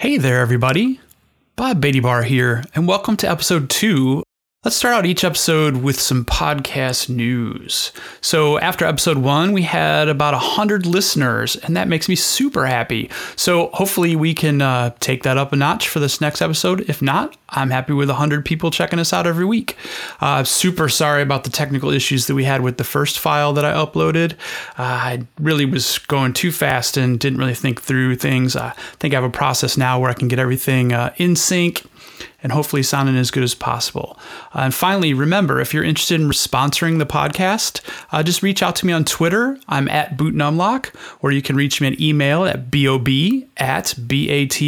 Hey there, everybody. Bob Baty-Barr here, and welcome to episode two. Let's start out each episode with some podcast news. So, after episode one, we had about 100 listeners, and that makes me super happy. So, hopefully, we can uh, take that up a notch for this next episode. If not, I'm happy with 100 people checking us out every week. Uh, super sorry about the technical issues that we had with the first file that I uploaded. Uh, I really was going too fast and didn't really think through things. I think I have a process now where I can get everything uh, in sync and hopefully sounding as good as possible. Uh, and finally, remember if you're interested in sponsoring the podcast, uh, just reach out to me on Twitter. I'm at BootNumlock, or you can reach me at email at bob at baty-barr.com.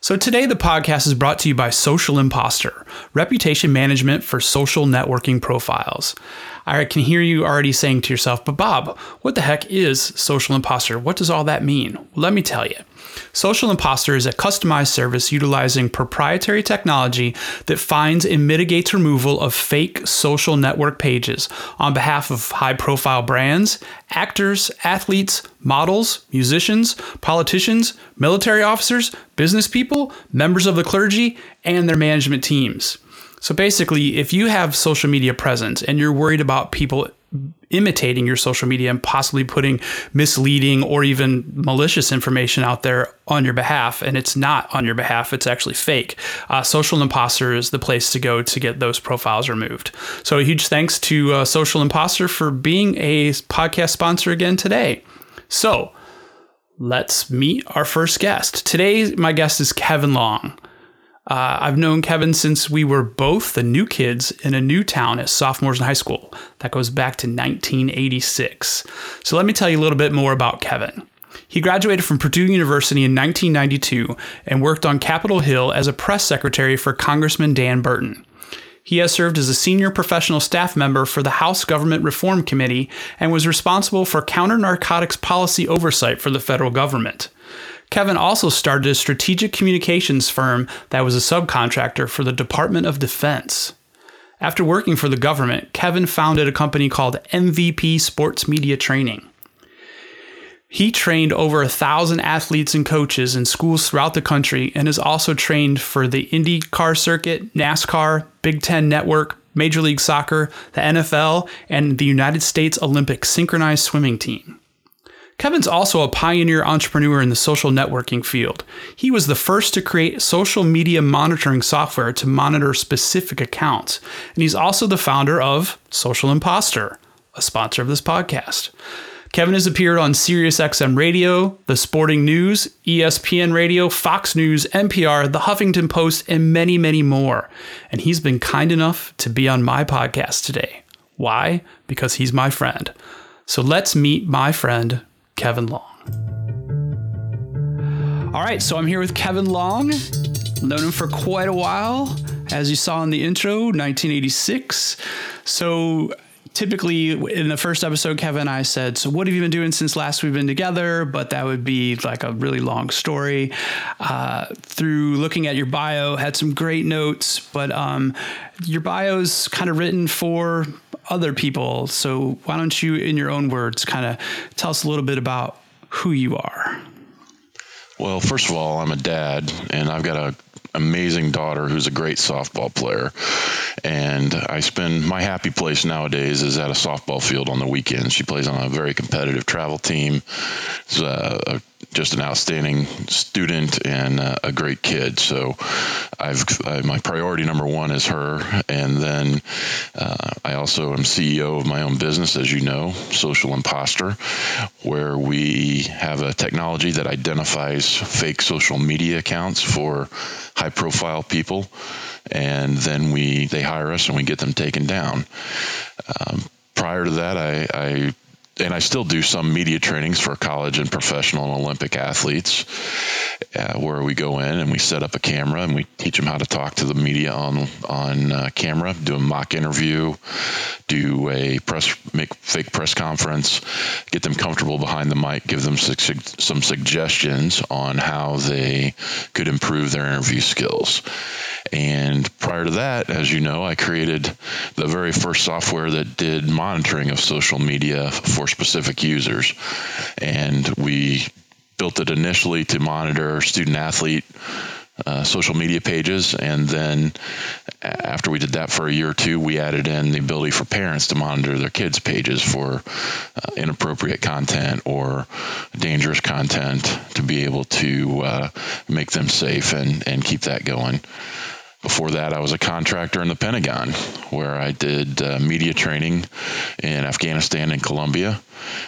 So today the podcast is brought to you by Social Imposter, reputation management for social networking profiles. I can hear you already saying to yourself, but Bob, what the heck is Social Imposter? What does all that mean? Let me tell you. Social Imposter is a customized service utilizing proprietary technology that finds and mitigates removal of fake social network pages on behalf of high profile brands, actors, athletes, models, musicians, politicians, military officers, business people, members of the clergy, and their management teams. So basically, if you have social media presence and you're worried about people imitating your social media and possibly putting misleading or even malicious information out there on your behalf, and it's not on your behalf, it's actually fake. Uh, Social Imposter is the place to go to get those profiles removed. So, a huge thanks to uh, Social Imposter for being a podcast sponsor again today. So, let's meet our first guest. Today, my guest is Kevin Long. Uh, I've known Kevin since we were both the new kids in a new town as sophomores in high school. That goes back to 1986. So let me tell you a little bit more about Kevin. He graduated from Purdue University in 1992 and worked on Capitol Hill as a press secretary for Congressman Dan Burton. He has served as a senior professional staff member for the House Government Reform Committee and was responsible for counter narcotics policy oversight for the federal government. Kevin also started a strategic communications firm that was a subcontractor for the Department of Defense. After working for the government, Kevin founded a company called MVP Sports Media Training. He trained over a thousand athletes and coaches in schools throughout the country and has also trained for the IndyCar circuit, NASCAR, Big Ten Network, Major League Soccer, the NFL, and the United States Olympic synchronized swimming team. Kevin's also a pioneer entrepreneur in the social networking field. He was the first to create social media monitoring software to monitor specific accounts, and he's also the founder of Social Imposter, a sponsor of this podcast. Kevin has appeared on SiriusXM Radio, The Sporting News, ESPN Radio, Fox News, NPR, The Huffington Post, and many, many more. And he's been kind enough to be on my podcast today. Why? Because he's my friend. So let's meet my friend, Kevin Long. All right, so I'm here with Kevin Long. Known him for quite a while, as you saw in the intro, 1986. So typically in the first episode, Kevin and I said, So, what have you been doing since last we've been together? But that would be like a really long story. Uh, through looking at your bio, had some great notes, but um, your bio's kind of written for other people. So, why don't you, in your own words, kind of tell us a little bit about who you are? Well, first of all, I'm a dad, and I've got a amazing daughter who's a great softball player. And I spend my happy place nowadays is at a softball field on the weekends. She plays on a very competitive travel team. She's a, a just an outstanding student and uh, a great kid. So, I've I, my priority number one is her, and then uh, I also am CEO of my own business, as you know, Social Imposter, where we have a technology that identifies fake social media accounts for high-profile people, and then we they hire us and we get them taken down. Um, prior to that, I, I and I still do some media trainings for college and professional and Olympic athletes, uh, where we go in and we set up a camera and we teach them how to talk to the media on on uh, camera, do a mock interview, do a press make fake press conference, get them comfortable behind the mic, give them su- some suggestions on how they could improve their interview skills. And prior to that, as you know, I created the very first software that did monitoring of social media for specific users. And we built it initially to monitor student athlete uh, social media pages. And then after we did that for a year or two, we added in the ability for parents to monitor their kids' pages for uh, inappropriate content or dangerous content to be able to uh, make them safe and, and keep that going. Before that, I was a contractor in the Pentagon where I did uh, media training in Afghanistan and Colombia.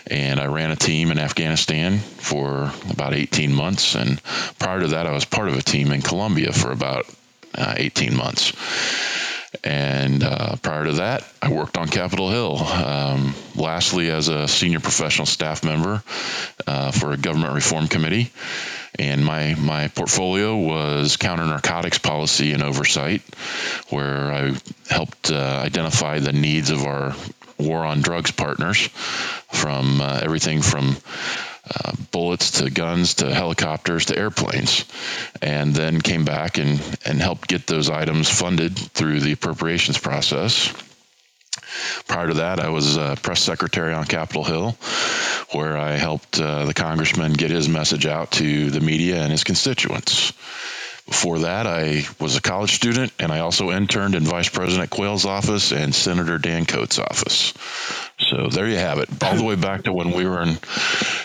And I ran a team in Afghanistan for about 18 months. And prior to that, I was part of a team in Colombia for about uh, 18 months. And uh, prior to that, I worked on Capitol Hill. Um, lastly, as a senior professional staff member uh, for a government reform committee and my my portfolio was counter narcotics policy and oversight, where I helped uh, identify the needs of our war on drugs partners, from uh, everything from uh, bullets to guns to helicopters to airplanes, and then came back and and helped get those items funded through the appropriations process. Prior to that, I was press secretary on Capitol Hill, where I helped uh, the congressman get his message out to the media and his constituents. Before that, I was a college student and I also interned in Vice President Quayle's office and Senator Dan Coats' office. So there you have it, all the way back to when we were in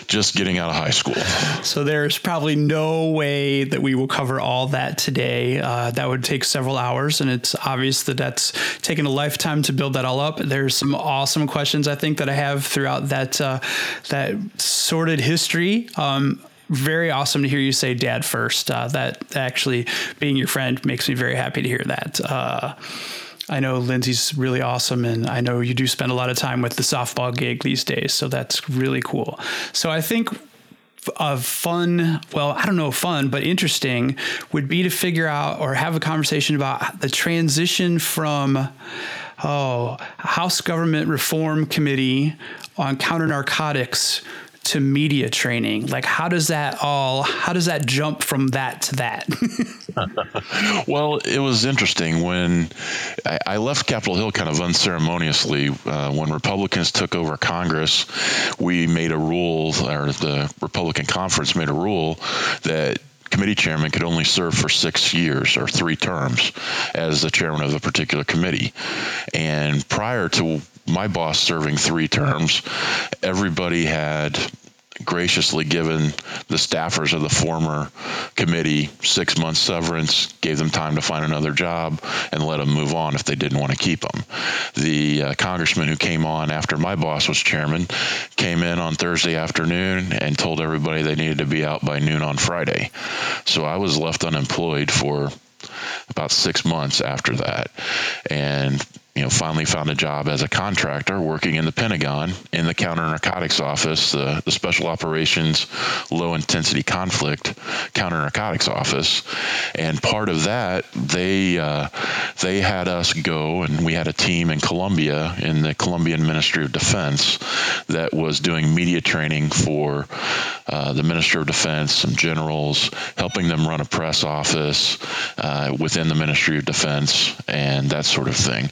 just getting out of high school. So there's probably no way that we will cover all that today. Uh, that would take several hours, and it's obvious that that's taken a lifetime to build that all up. There's some awesome questions I think that I have throughout that uh, that sordid history. Um, very awesome to hear you say dad first. Uh, that actually being your friend makes me very happy to hear that. Uh, I know Lindsay's really awesome, and I know you do spend a lot of time with the softball gig these days, so that's really cool. So I think a fun, well, I don't know, fun, but interesting would be to figure out or have a conversation about the transition from oh House Government Reform Committee on counter narcotics to media training? Like, how does that all, how does that jump from that to that? well, it was interesting when I, I, left Capitol Hill kind of unceremoniously. Uh, when Republicans took over Congress, we made a rule, or the Republican conference made a rule that committee chairman could only serve for six years or three terms as the chairman of a particular committee. And prior to my boss serving three terms, everybody had graciously given the staffers of the former committee six months severance, gave them time to find another job, and let them move on if they didn't want to keep them. The uh, congressman who came on after my boss was chairman came in on Thursday afternoon and told everybody they needed to be out by noon on Friday. So I was left unemployed for about six months after that. And you know, finally found a job as a contractor working in the Pentagon in the counter narcotics office, the, the special operations low intensity conflict counter narcotics office. And part of that, they uh, they had us go, and we had a team in Colombia in the Colombian Ministry of Defense that was doing media training for uh, the Minister of Defense, some generals, helping them run a press office uh, within the Ministry of Defense, and that sort of thing.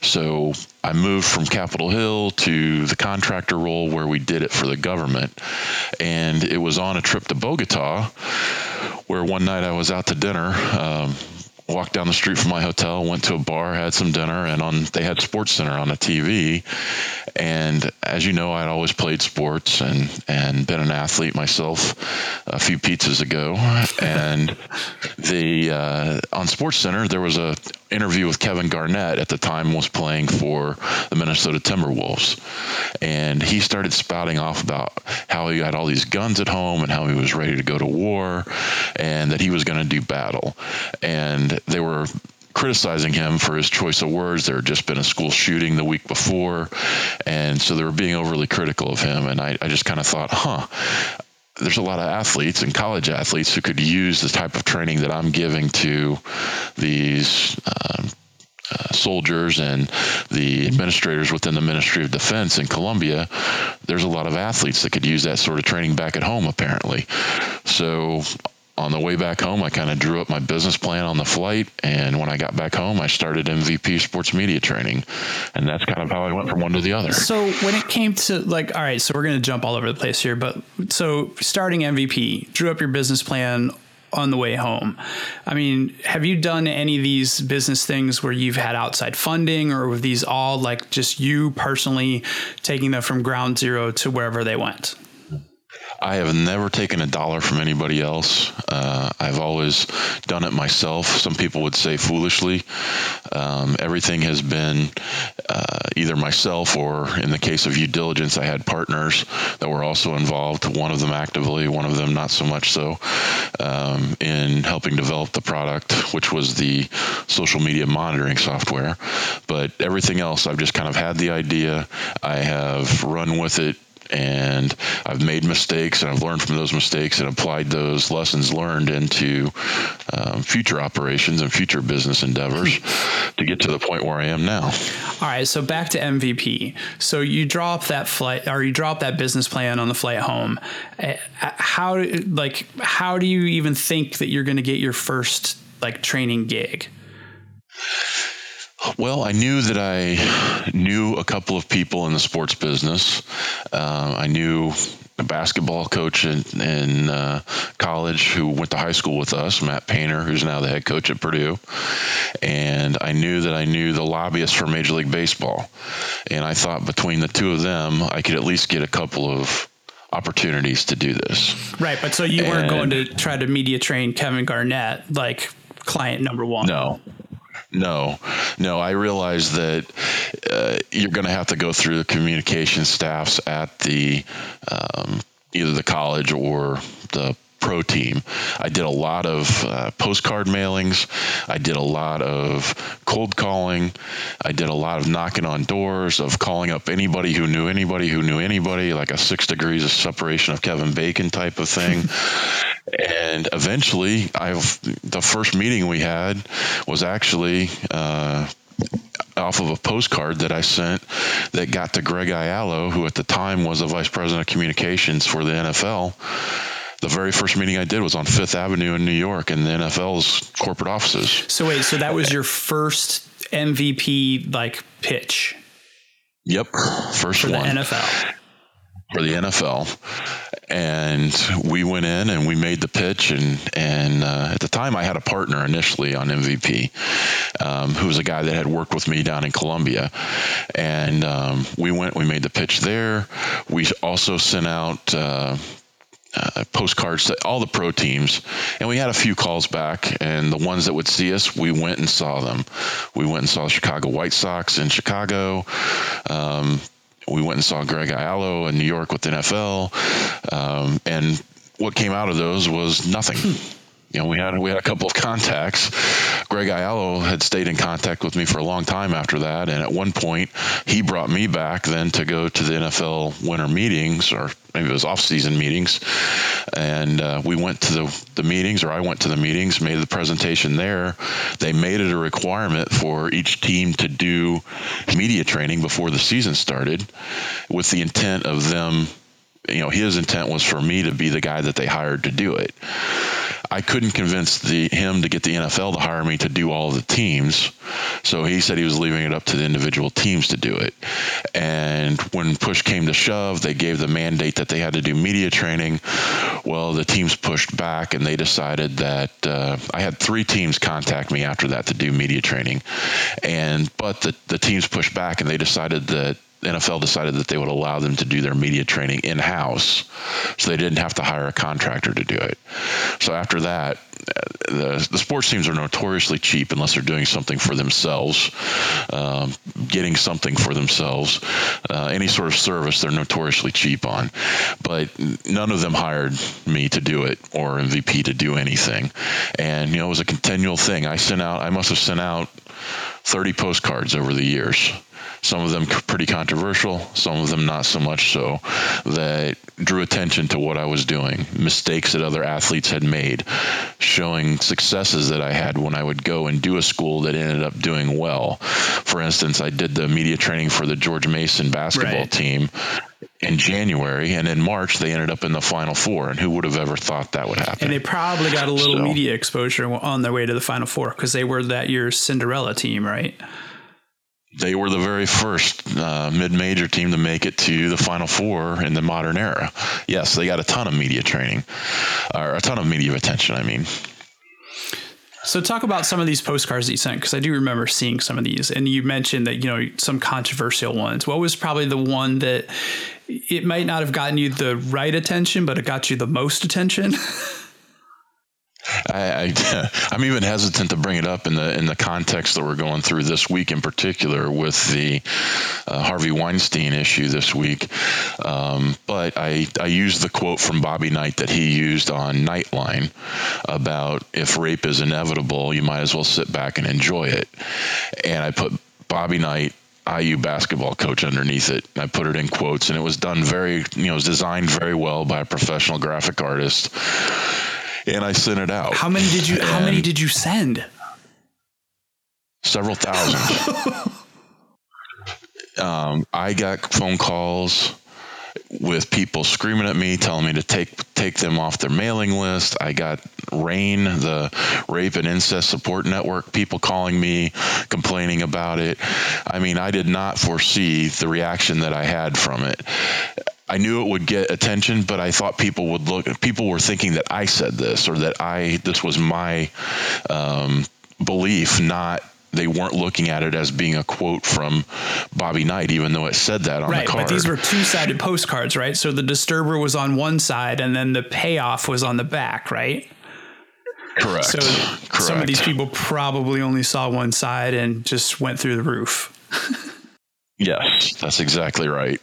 So I moved from Capitol Hill to the contractor role where we did it for the government. And it was on a trip to Bogota where one night I was out to dinner. Um, walked down the street from my hotel, went to a bar, had some dinner, and on they had SportsCenter on the TV. And as you know, I'd always played sports and and been an athlete myself a few pizzas ago. and the uh, on SportsCenter there was a interview with Kevin Garnett at the time was playing for the Minnesota Timberwolves, and he started spouting off about how he had all these guns at home and how he was ready to go to war, and that he was going to do battle, and they were criticizing him for his choice of words. There had just been a school shooting the week before, and so they were being overly critical of him. And I, I just kind of thought, huh, there's a lot of athletes and college athletes who could use the type of training that I'm giving to these. Um, uh, soldiers and the administrators within the Ministry of Defense in Colombia, there's a lot of athletes that could use that sort of training back at home, apparently. So on the way back home, I kind of drew up my business plan on the flight. And when I got back home, I started MVP sports media training. And that's kind of how I went from one to the other. So when it came to like, all right, so we're going to jump all over the place here. But so starting MVP, drew up your business plan on the way home. I mean, have you done any of these business things where you've had outside funding or were these all like just you personally taking them from ground zero to wherever they went? I have never taken a dollar from anybody else. Uh, I've always done it myself. Some people would say foolishly. Um, everything has been uh, either myself or, in the case of UDiligence, I had partners that were also involved. One of them actively, one of them not so much so, um, in helping develop the product, which was the social media monitoring software. But everything else, I've just kind of had the idea. I have run with it and I've made mistakes and I've learned from those mistakes and applied those lessons learned into um, future operations and future business endeavors to get to the point where I am now. All right, so back to MVP. So you drop that flight or you drop that business plan on the flight home. Uh, how like how do you even think that you're going to get your first like training gig? Well, I knew that I knew a couple of people in the sports business. Uh, I knew a basketball coach in, in uh, college who went to high school with us, Matt Painter, who's now the head coach at Purdue. And I knew that I knew the lobbyist for Major League Baseball. And I thought between the two of them, I could at least get a couple of opportunities to do this. Right. But so you weren't going to try to media train Kevin Garnett, like client number one. No, no, no. I realize that uh, you're going to have to go through the communication staffs at the um, either the college or the pro team. I did a lot of uh, postcard mailings. I did a lot of cold calling. I did a lot of knocking on doors, of calling up anybody who knew anybody who knew anybody, like a six degrees of separation of Kevin Bacon type of thing. and eventually, I've the first meeting we had was actually. Uh, off of a postcard that I sent that got to Greg Aiello, who at the time was the vice president of communications for the NFL the very first meeting I did was on Fifth Avenue in New York in the NFL's corporate offices. So wait, so that was your first MVP like pitch? Yep, first for one. the NFL. For the NFL, and we went in and we made the pitch, and and uh, at the time I had a partner initially on MVP, um, who was a guy that had worked with me down in Colombia, and um, we went, we made the pitch there. We also sent out. Uh, uh, postcards to all the pro teams, and we had a few calls back. And the ones that would see us, we went and saw them. We went and saw the Chicago White Sox in Chicago. Um, we went and saw Greg Aiello in New York with the NFL, um, and what came out of those was nothing. you know, we had we had a couple of contacts. Greg Aiello had stayed in contact with me for a long time after that, and at one point he brought me back then to go to the NFL winter meetings, or maybe it was off-season meetings, and uh, we went to the the meetings, or I went to the meetings, made the presentation there. They made it a requirement for each team to do media training before the season started, with the intent of them. You know, his intent was for me to be the guy that they hired to do it. I couldn't convince the him to get the NFL to hire me to do all the teams. So he said he was leaving it up to the individual teams to do it. And when push came to shove, they gave the mandate that they had to do media training. Well, the teams pushed back and they decided that uh, I had three teams contact me after that to do media training. And but the, the teams pushed back and they decided that NFL decided that they would allow them to do their media training in house, so they didn't have to hire a contractor to do it. So after that, the, the sports teams are notoriously cheap unless they're doing something for themselves, um, getting something for themselves. Uh, any sort of service they're notoriously cheap on, but none of them hired me to do it or MVP to do anything. And you know, it was a continual thing. I sent out. I must have sent out 30 postcards over the years some of them pretty controversial, some of them not so much so, that drew attention to what I was doing, mistakes that other athletes had made, showing successes that I had when I would go and do a school that ended up doing well. For instance, I did the media training for the George Mason basketball right. team in January, and in March they ended up in the Final Four. And who would have ever thought that would happen? And they probably got a little so, media exposure on their way to the Final Four because they were that year's Cinderella team, right? They were the very first uh, mid-major team to make it to the Final Four in the modern era. Yes, they got a ton of media training, or a ton of media attention. I mean. So talk about some of these postcards that you sent because I do remember seeing some of these, and you mentioned that you know some controversial ones. What was probably the one that it might not have gotten you the right attention, but it got you the most attention? I, I am even hesitant to bring it up in the in the context that we're going through this week in particular with the uh, Harvey Weinstein issue this week. Um, but I I used the quote from Bobby Knight that he used on Nightline about if rape is inevitable, you might as well sit back and enjoy it. And I put Bobby Knight IU basketball coach underneath it. I put it in quotes, and it was done very, you know, it was designed very well by a professional graphic artist and I sent it out. How many did you? How many did you send? Several thousand. um, I got phone calls with people screaming at me, telling me to take take them off their mailing list. I got RAINN, the Rape and Incest Support Network, people calling me, complaining about it. I mean, I did not foresee the reaction that I had from it. I knew it would get attention, but I thought people would look. People were thinking that I said this or that I this was my um, belief, not they weren't looking at it as being a quote from Bobby Knight, even though it said that on right, the card. But these were two sided postcards, right? So the disturber was on one side and then the payoff was on the back, right? Correct. So Correct. some of these people probably only saw one side and just went through the roof. yes, that's exactly right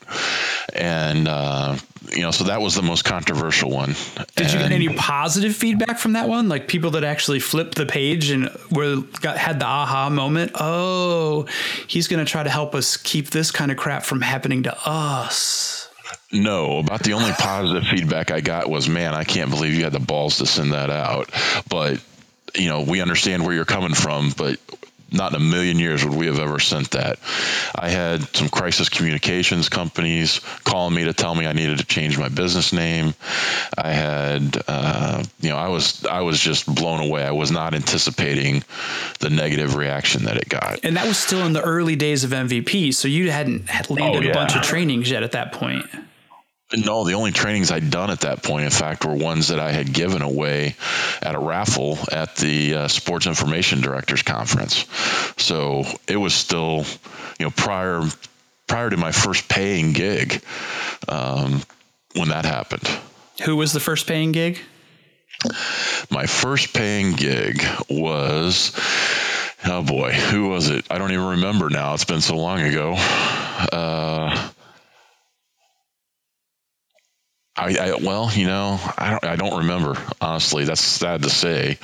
and uh, you know, so that was the most controversial one. Did and, you get any positive feedback from that one? Like people that actually flipped the page and were got had the aha moment. Oh, he's going to try to help us keep this kind of crap from happening to us. No, about the only positive feedback I got was, "Man, I can't believe you had the balls to send that out." But you know, we understand where you're coming from, but not in a million years would we have ever sent that. I had some crisis communications companies calling me to tell me I needed to change my business name. I had, uh, you know, I was I was just blown away. I was not anticipating the negative reaction that it got. And that was still in the early days of MVP, so you hadn't had landed oh, yeah. a bunch of trainings yet at that point. No, the only trainings I'd done at that point, in fact, were ones that I had given away at a raffle at the uh, Sports Information Directors Conference. So it was still, you know, prior prior to my first paying gig um, when that happened. Who was the first paying gig? My first paying gig was, oh boy, who was it? I don't even remember now. It's been so long ago. Uh, I, I, well, you know, I don't I don't remember honestly. That's sad to say.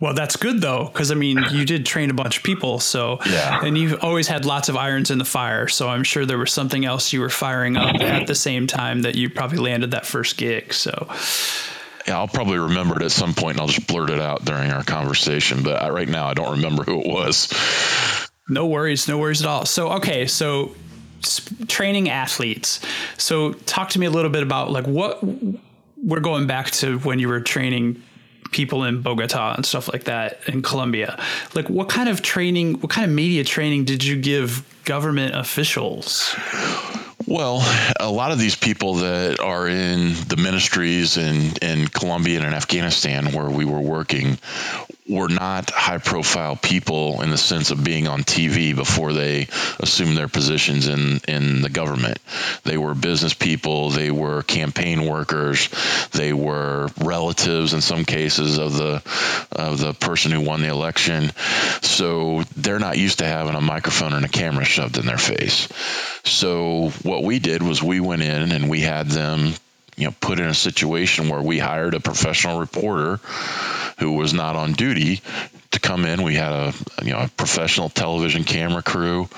Well, that's good though, because I mean, you did train a bunch of people, so yeah, and you've always had lots of irons in the fire. So I'm sure there was something else you were firing up at the same time that you probably landed that first gig. So yeah, I'll probably remember it at some point, and I'll just blurt it out during our conversation. But I, right now, I don't remember who it was. No worries, no worries at all. So okay, so training athletes. So talk to me a little bit about like what we're going back to when you were training people in Bogota and stuff like that in Colombia. Like what kind of training, what kind of media training did you give government officials? Well, a lot of these people that are in the ministries in, in Colombia and in Afghanistan where we were working were not high profile people in the sense of being on TV before they assumed their positions in, in the government. They were business people, they were campaign workers, they were relatives in some cases of the of the person who won the election. So they're not used to having a microphone and a camera shoved in their face. So what we did was we went in and we had them you know put in a situation where we hired a professional reporter who was not on duty to come in. We had a you know a professional television camera crew,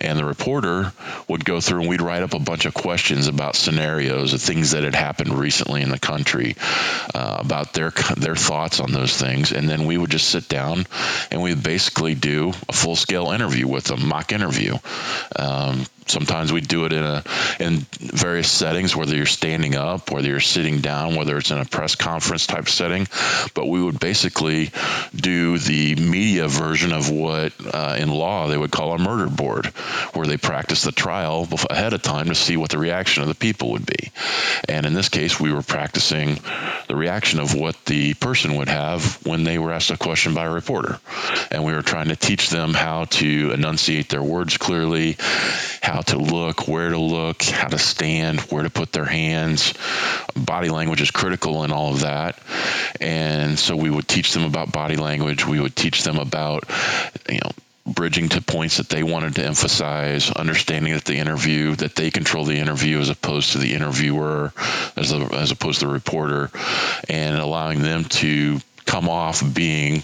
and the reporter would go through and we'd write up a bunch of questions about scenarios of things that had happened recently in the country, uh, about their their thoughts on those things, and then we would just sit down and we'd basically do a full scale interview with them, mock interview. Um, sometimes we do it in a in various settings, whether you're standing up, whether you're sitting down, whether it's in a press conference type setting. But we would basically do the media version of what uh, in law they would call a murder board, where they practice the trial ahead of time to see what the reaction of the people would be. And in this case, we were practicing the reaction of what the person would have when they were asked a question by a reporter. And we were trying to teach them how to enunciate their words clearly, how to look, where to look, how to stand, where to put their hands. Body language is critical in all of that. And so we would teach them about body language. We would teach them about, you know, bridging to points that they wanted to emphasize, understanding that the interview that they control the interview as opposed to the interviewer, as a, as opposed to the reporter, and allowing them to come off being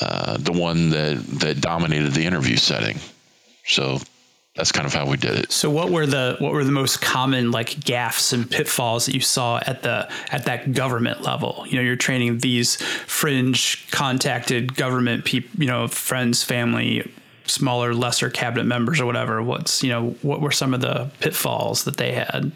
uh, the one that that dominated the interview setting. So that's kind of how we did it. So what were the what were the most common like gaffes and pitfalls that you saw at the at that government level? You know, you're training these fringe contacted government people, you know, friends, family, smaller, lesser cabinet members or whatever. What's you know, what were some of the pitfalls that they had?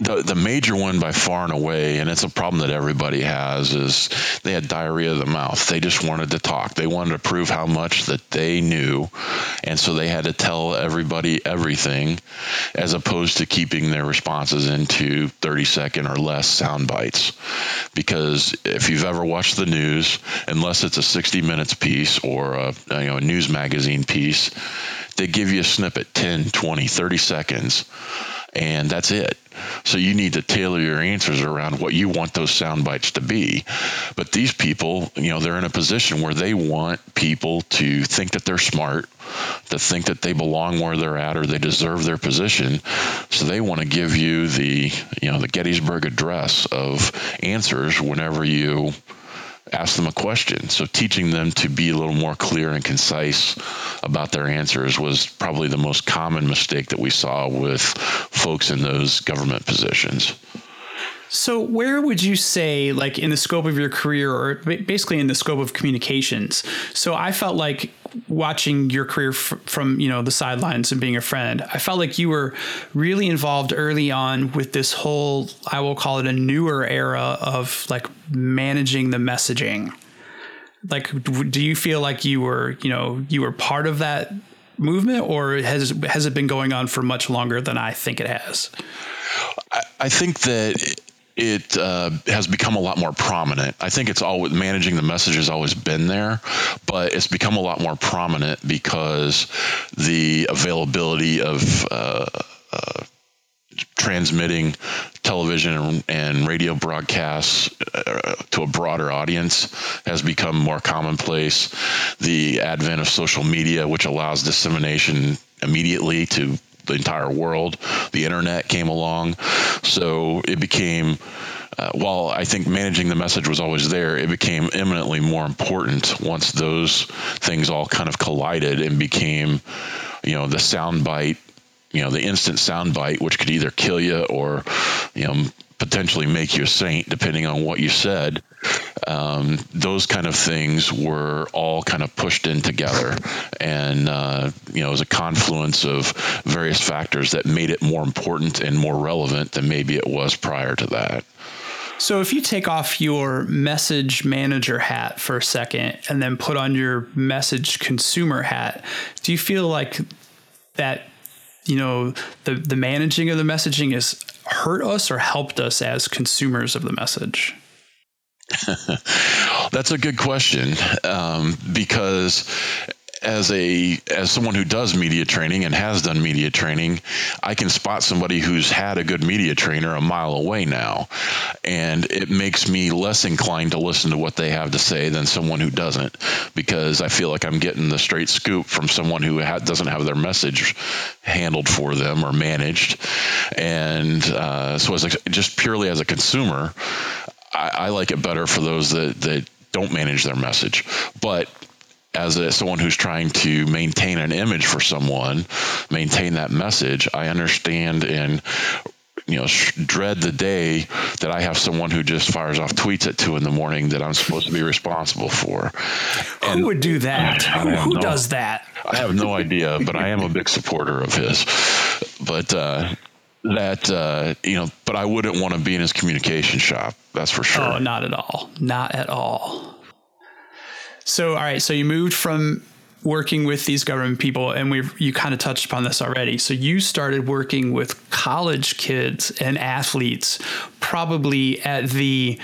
The the major one by far and away, and it's a problem that everybody has, is they had diarrhea of the mouth. They just wanted to talk. They wanted to prove how much that they knew, and so they had to tell everybody everything, as opposed to keeping their responses into 30 second or less sound bites. Because if you've ever watched the news, unless it's a 60 minutes piece or a you know a news magazine piece, they give you a snippet 10, 20, 30 seconds and that's it. So you need to tailor your answers around what you want those sound bites to be. But these people, you know, they're in a position where they want people to think that they're smart, to think that they belong where they're at or they deserve their position. So they want to give you the, you know, the Gettysburg Address of answers whenever you ask them a question. So teaching them to be a little more clear and concise about their answers was probably the most common mistake that we saw with folks in those government positions. So, where would you say, like in the scope of your career, or basically in the scope of communications? So, I felt like watching your career f- from you know the sidelines and being a friend, I felt like you were really involved early on with this whole, I will call it a newer era of like managing the messaging. Like, do you feel like you were, you know, you were part of that movement, or has has it been going on for much longer than I think it has? I, I think that it uh, has become a lot more prominent. I think it's always managing the message has always been there, but it's become a lot more prominent because the availability of uh, uh, transmitting television and radio broadcasts uh, to a broader audience has become more commonplace. The advent of social media, which allows dissemination immediately to the entire world. The internet came along, so it became. Uh, while I think managing the message was always there, it became eminently more important once those things all kind of collided and became, you know, the soundbite, you know, the instant soundbite, which could either kill you or, you know, potentially make you a saint depending on what you said. Um, those kind of things were all kind of pushed in together, and uh, you know, it was a confluence of various factors that made it more important and more relevant than maybe it was prior to that. So, if you take off your message manager hat for a second and then put on your message consumer hat, do you feel like that you know the the managing of the messaging has hurt us or helped us as consumers of the message? That's a good question um, because as a as someone who does media training and has done media training, I can spot somebody who's had a good media trainer a mile away now, and it makes me less inclined to listen to what they have to say than someone who doesn't, because I feel like I'm getting the straight scoop from someone who ha- doesn't have their message handled for them or managed, and uh, so as a, just purely as a consumer, I, I like it better for those that that don't manage their message, but as a, someone who's trying to maintain an image for someone, maintain that message, I understand and you know dread the day that I have someone who just fires off tweets at two in the morning that I'm supposed to be responsible for. And who would do that? Who, who no, does that? I have no idea, but I am a big supporter of his. but uh, that uh, you know, but I wouldn't want to be in his communication shop. That's for sure. Oh, not at all. Not at all. So, all right. So you moved from working with these government people, and we've you kind of touched upon this already. So you started working with college kids and athletes, probably at the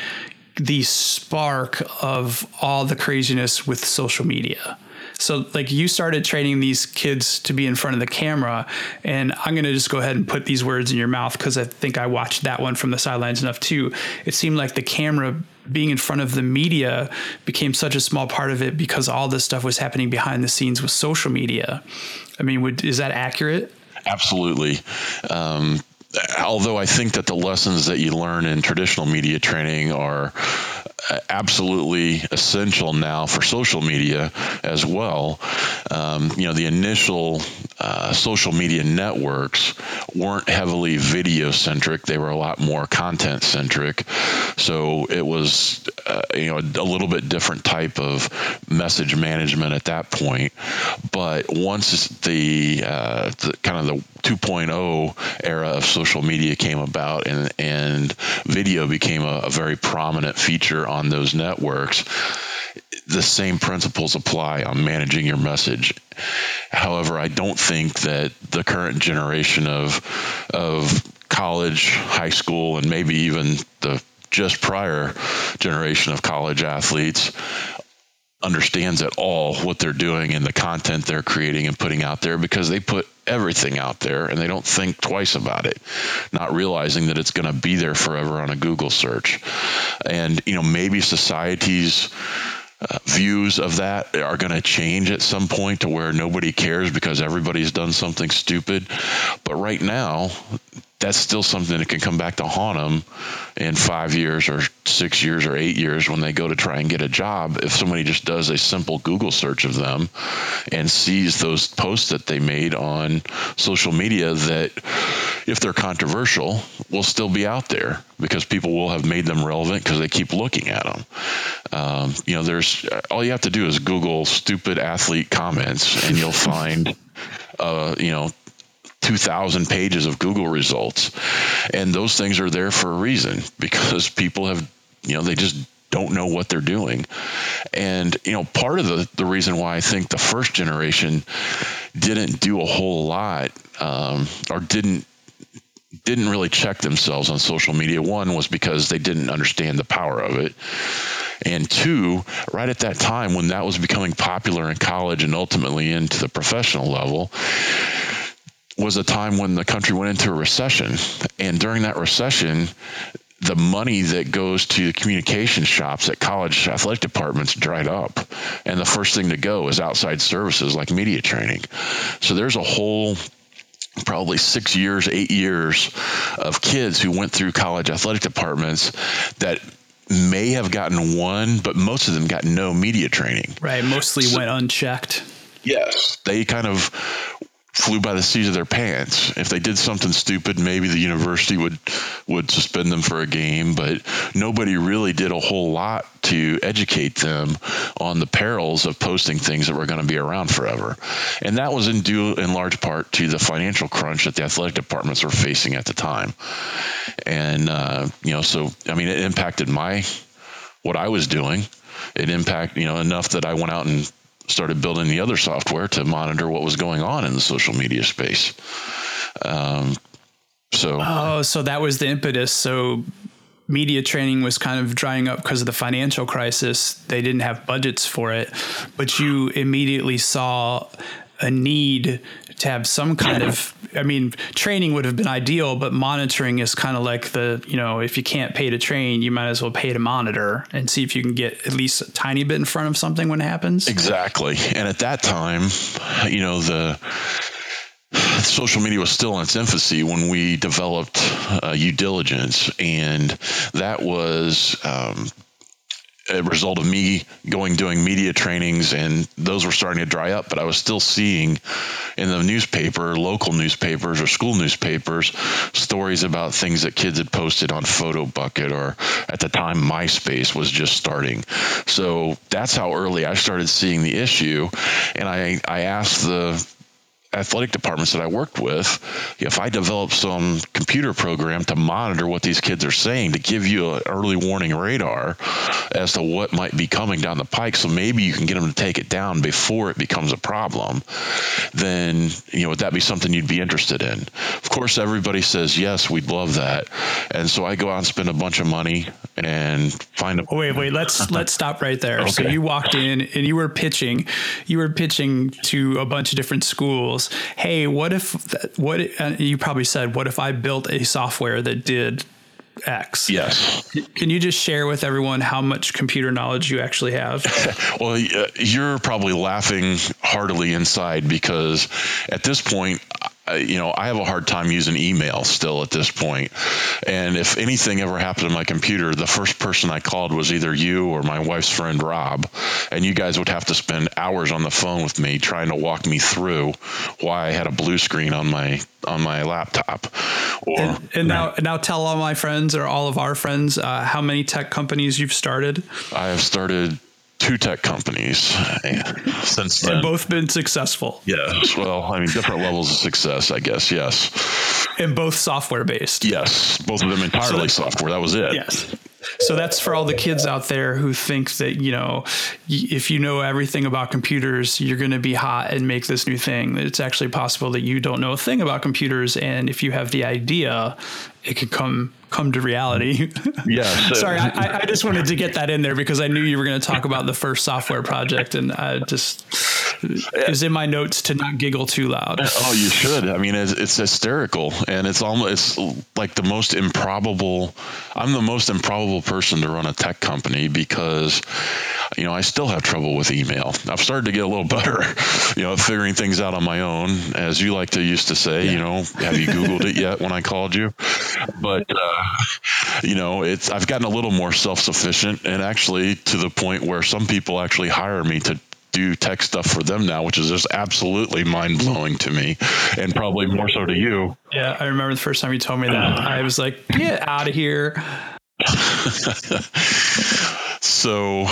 the spark of all the craziness with social media. So like you started training these kids to be in front of the camera, and I'm gonna just go ahead and put these words in your mouth because I think I watched that one from the sidelines enough too. It seemed like the camera being in front of the media became such a small part of it because all this stuff was happening behind the scenes with social media. I mean, would, is that accurate? Absolutely. Um, although I think that the lessons that you learn in traditional media training are absolutely essential now for social media as well. Um, you know, the initial uh, social media networks weren't heavily video centric; they were a lot more content centric. So it was, uh, you know, a, little bit different type of message management at that point. But once the, uh, the kind of the 2.0 era of social media came about and, and video became a, a very prominent feature on those networks, the same principles apply on managing your message. However, I don't think that the current generation of of college, high school, and maybe even the just prior generation of college athletes understands at all what they're doing and the content they're creating and putting out there because they put everything out there and they don't think twice about it, not realizing that it's going to be there forever on a Google search. And, you know, maybe society's uh, views of that are going to change at some point to where nobody cares because everybody's done something stupid. But right now, that's still something that can come back to haunt them in five years or six years or eight years when they go to try and get a job. If somebody just does a simple Google search of them and sees those posts that they made on social media, that if they're controversial, will still be out there because people will have made them relevant because they keep looking at them. Um, you know, there's all you have to do is Google stupid athlete comments and you'll find, uh, you know, 2,000 pages of Google results. And those things are there for a reason because people have, you know, they just don't know what they're doing. And, you know, part of the, the reason why I think the first generation didn't do a whole lot um, or didn't didn't really check themselves on social media. One was because they didn't understand the power of it. And two, right at that time when that was becoming popular in college and ultimately into the professional level, was a time when the country went into a recession. And during that recession, the money that goes to the communication shops at college athletic departments dried up. And the first thing to go is outside services like media training. So there's a whole probably six years, eight years of kids who went through college athletic departments that may have gotten one, but most of them got no media training. Right. Mostly so, went unchecked. Yes. They kind of flew by the seat of their pants. If they did something stupid, maybe the university would would suspend them for a game, but nobody really did a whole lot to educate them on the perils of posting things that were going to be around forever. And that was in due in large part to the financial crunch that the athletic departments were facing at the time. And uh, you know, so I mean, it impacted my what I was doing. It impacted you know enough that I went out and started building the other software to monitor what was going on in the social media space. Um, so, oh, so that was the impetus. So, media training was kind of drying up because of the financial crisis. They didn't have budgets for it, but you immediately saw a need to have some kind of I mean, training would have been ideal, but monitoring is kind of like the, you know, if you can't pay to train, you might as well pay to monitor and see if you can get at least a tiny bit in front of something when it happens. Exactly. And at that time, you know, the social media was still in its infancy when we developed uh, diligence, and that was um, a result of me going doing media trainings and those were starting to dry up but i was still seeing in the newspaper local newspapers or school newspapers stories about things that kids had posted on Photobucket or at the time myspace was just starting. So that's how early i started seeing the issue and i i asked the athletic departments that I worked with, if I develop some computer program to monitor what these kids are saying, to give you an early warning radar as to what might be coming down the pike, so maybe you can get them to take it down before it becomes a problem, then you know would that be something you'd be interested in? Of course, everybody says yes, we'd love that, and so I go out and spend a bunch of money and find a. wait, wait, let's uh-huh. let's stop right there. Okay. So you walked in and you were pitching, you were pitching to a bunch of different schools. Hey, what if what uh, you probably said? What if I built a software that did X. Yes. Can you just share with everyone how much computer knowledge you actually have? well, you're probably laughing heartily inside because at this point, you know, I have a hard time using email still at this point. And if anything ever happened to my computer, the first person I called was either you or my wife's friend Rob, and you guys would have to spend hours on the phone with me trying to walk me through why I had a blue screen on my on my laptop. Or, and, and now, now tell all my friends or all of our friends uh, how many tech companies you've started. I have started two tech companies since then. And both been successful. Yes. Well, I mean, different levels of success, I guess. Yes. And both software based. Yes. Both of them entirely so software. That was it. Yes. So that's for all the kids out there who think that, you know, if you know everything about computers, you're going to be hot and make this new thing. It's actually possible that you don't know a thing about computers. And if you have the idea, it could come come to reality. Yeah. So. Sorry, I, I, just wanted to get that in there because I knew you were going to talk about the first software project, and I just is in my notes to not giggle too loud. Oh, you should. I mean, it's, it's hysterical, and it's almost it's like the most improbable. I'm the most improbable person to run a tech company because you know, I still have trouble with email. I've started to get a little better, you know, figuring things out on my own, as you like to used to say. Yeah. You know, have you Googled it yet? When I called you, but uh, you know, it's I've gotten a little more self sufficient, and actually to the point where some people actually hire me to do tech stuff for them now, which is just absolutely mind blowing to me, and probably more so to you. Yeah, I remember the first time you told me that. I was like, "Get out of here." so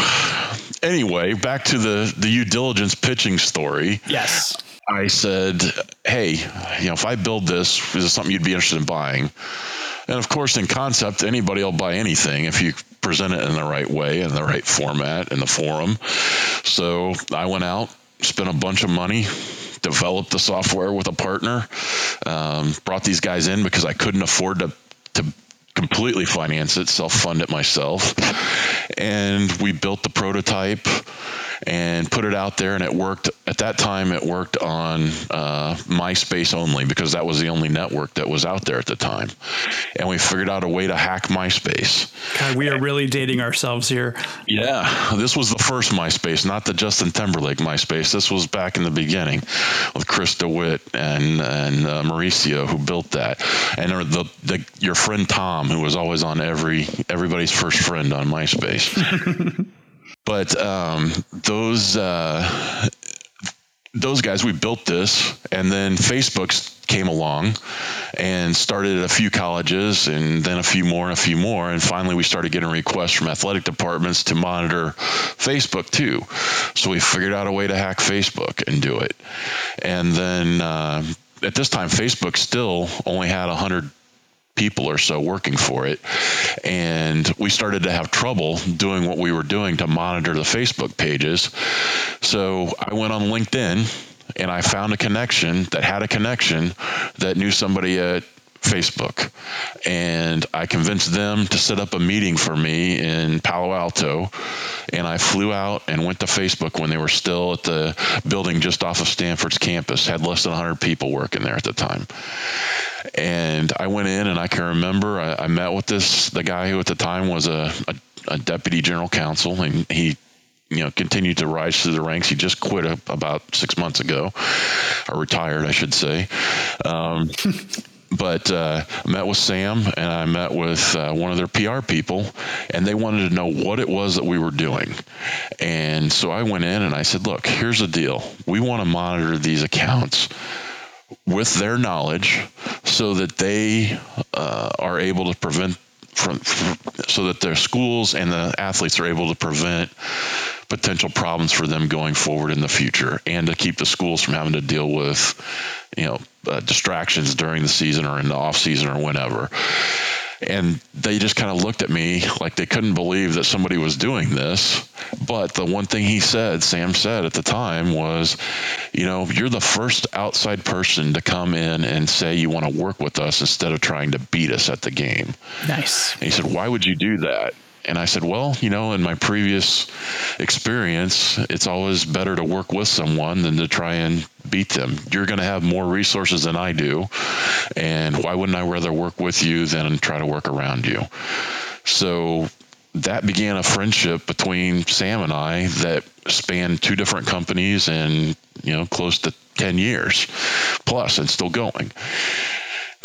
anyway, back to the the UDiligence pitching story. Yes. I said, "Hey, you know, if I build this, is this something you'd be interested in buying?" And of course, in concept, anybody will buy anything if you present it in the right way, in the right format, in the forum. So I went out, spent a bunch of money, developed the software with a partner, um, brought these guys in because I couldn't afford to to completely finance it, self fund it myself. And we built the prototype and put it out there and it worked at that time it worked on uh, myspace only because that was the only network that was out there at the time. And we figured out a way to hack myspace. God, we are really dating ourselves here. Yeah this was the first myspace not the justin timberlake myspace. This was back in the beginning with chris dewitt and and uh, mauricio who built that. And the, the your friend tom who was always on every everybody's first friend on myspace But um, those uh, those guys, we built this, and then Facebook came along and started at a few colleges, and then a few more, and a few more, and finally we started getting requests from athletic departments to monitor Facebook too. So we figured out a way to hack Facebook and do it, and then. Uh, at this time, Facebook still only had 100 people or so working for it. And we started to have trouble doing what we were doing to monitor the Facebook pages. So I went on LinkedIn and I found a connection that had a connection that knew somebody at Facebook. And I convinced them to set up a meeting for me in Palo Alto. And I flew out and went to Facebook when they were still at the building just off of Stanford's campus, had less than 100 people working there at the time. And I went in and I can remember I, I met with this, the guy who at the time was a, a, a deputy general counsel, and he you know continued to rise through the ranks. He just quit about six months ago, or retired, I should say. Um, but uh, I met with Sam and I met with uh, one of their PR people, and they wanted to know what it was that we were doing. And so I went in and I said, "Look, here's the deal. We want to monitor these accounts." With their knowledge, so that they uh, are able to prevent from, from, so that their schools and the athletes are able to prevent potential problems for them going forward in the future and to keep the schools from having to deal with you know uh, distractions during the season or in the off season or whenever. And they just kind of looked at me like they couldn't believe that somebody was doing this. But the one thing he said sam said at the time was you know you're the first outside person to come in and say you want to work with us instead of trying to beat us at the game. Nice. And he said why would you do that and I said, well, you know, in my previous experience, it's always better to work with someone than to try and beat them. You're going to have more resources than I do. And why wouldn't I rather work with you than try to work around you? So that began a friendship between Sam and I that spanned two different companies and, you know, close to 10 years plus and still going.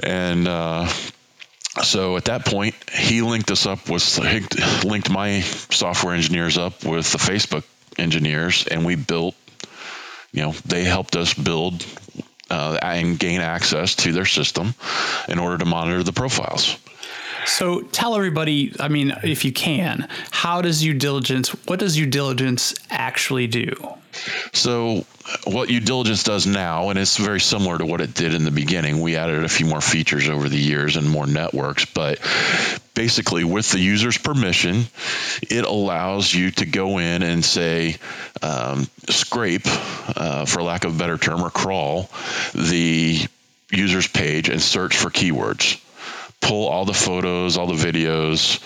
And, uh, so at that point, he linked us up with linked my software engineers up with the Facebook engineers, and we built. You know, they helped us build uh, and gain access to their system in order to monitor the profiles. So tell everybody, I mean, if you can, how does UDiligence, what does UDiligence actually do? So what UDiligence does now, and it's very similar to what it did in the beginning. We added a few more features over the years and more networks, but basically, with the user's permission, it allows you to go in and say, um, scrape, uh, for lack of a better term, or crawl the user's page and search for keywords pull all the photos, all the videos,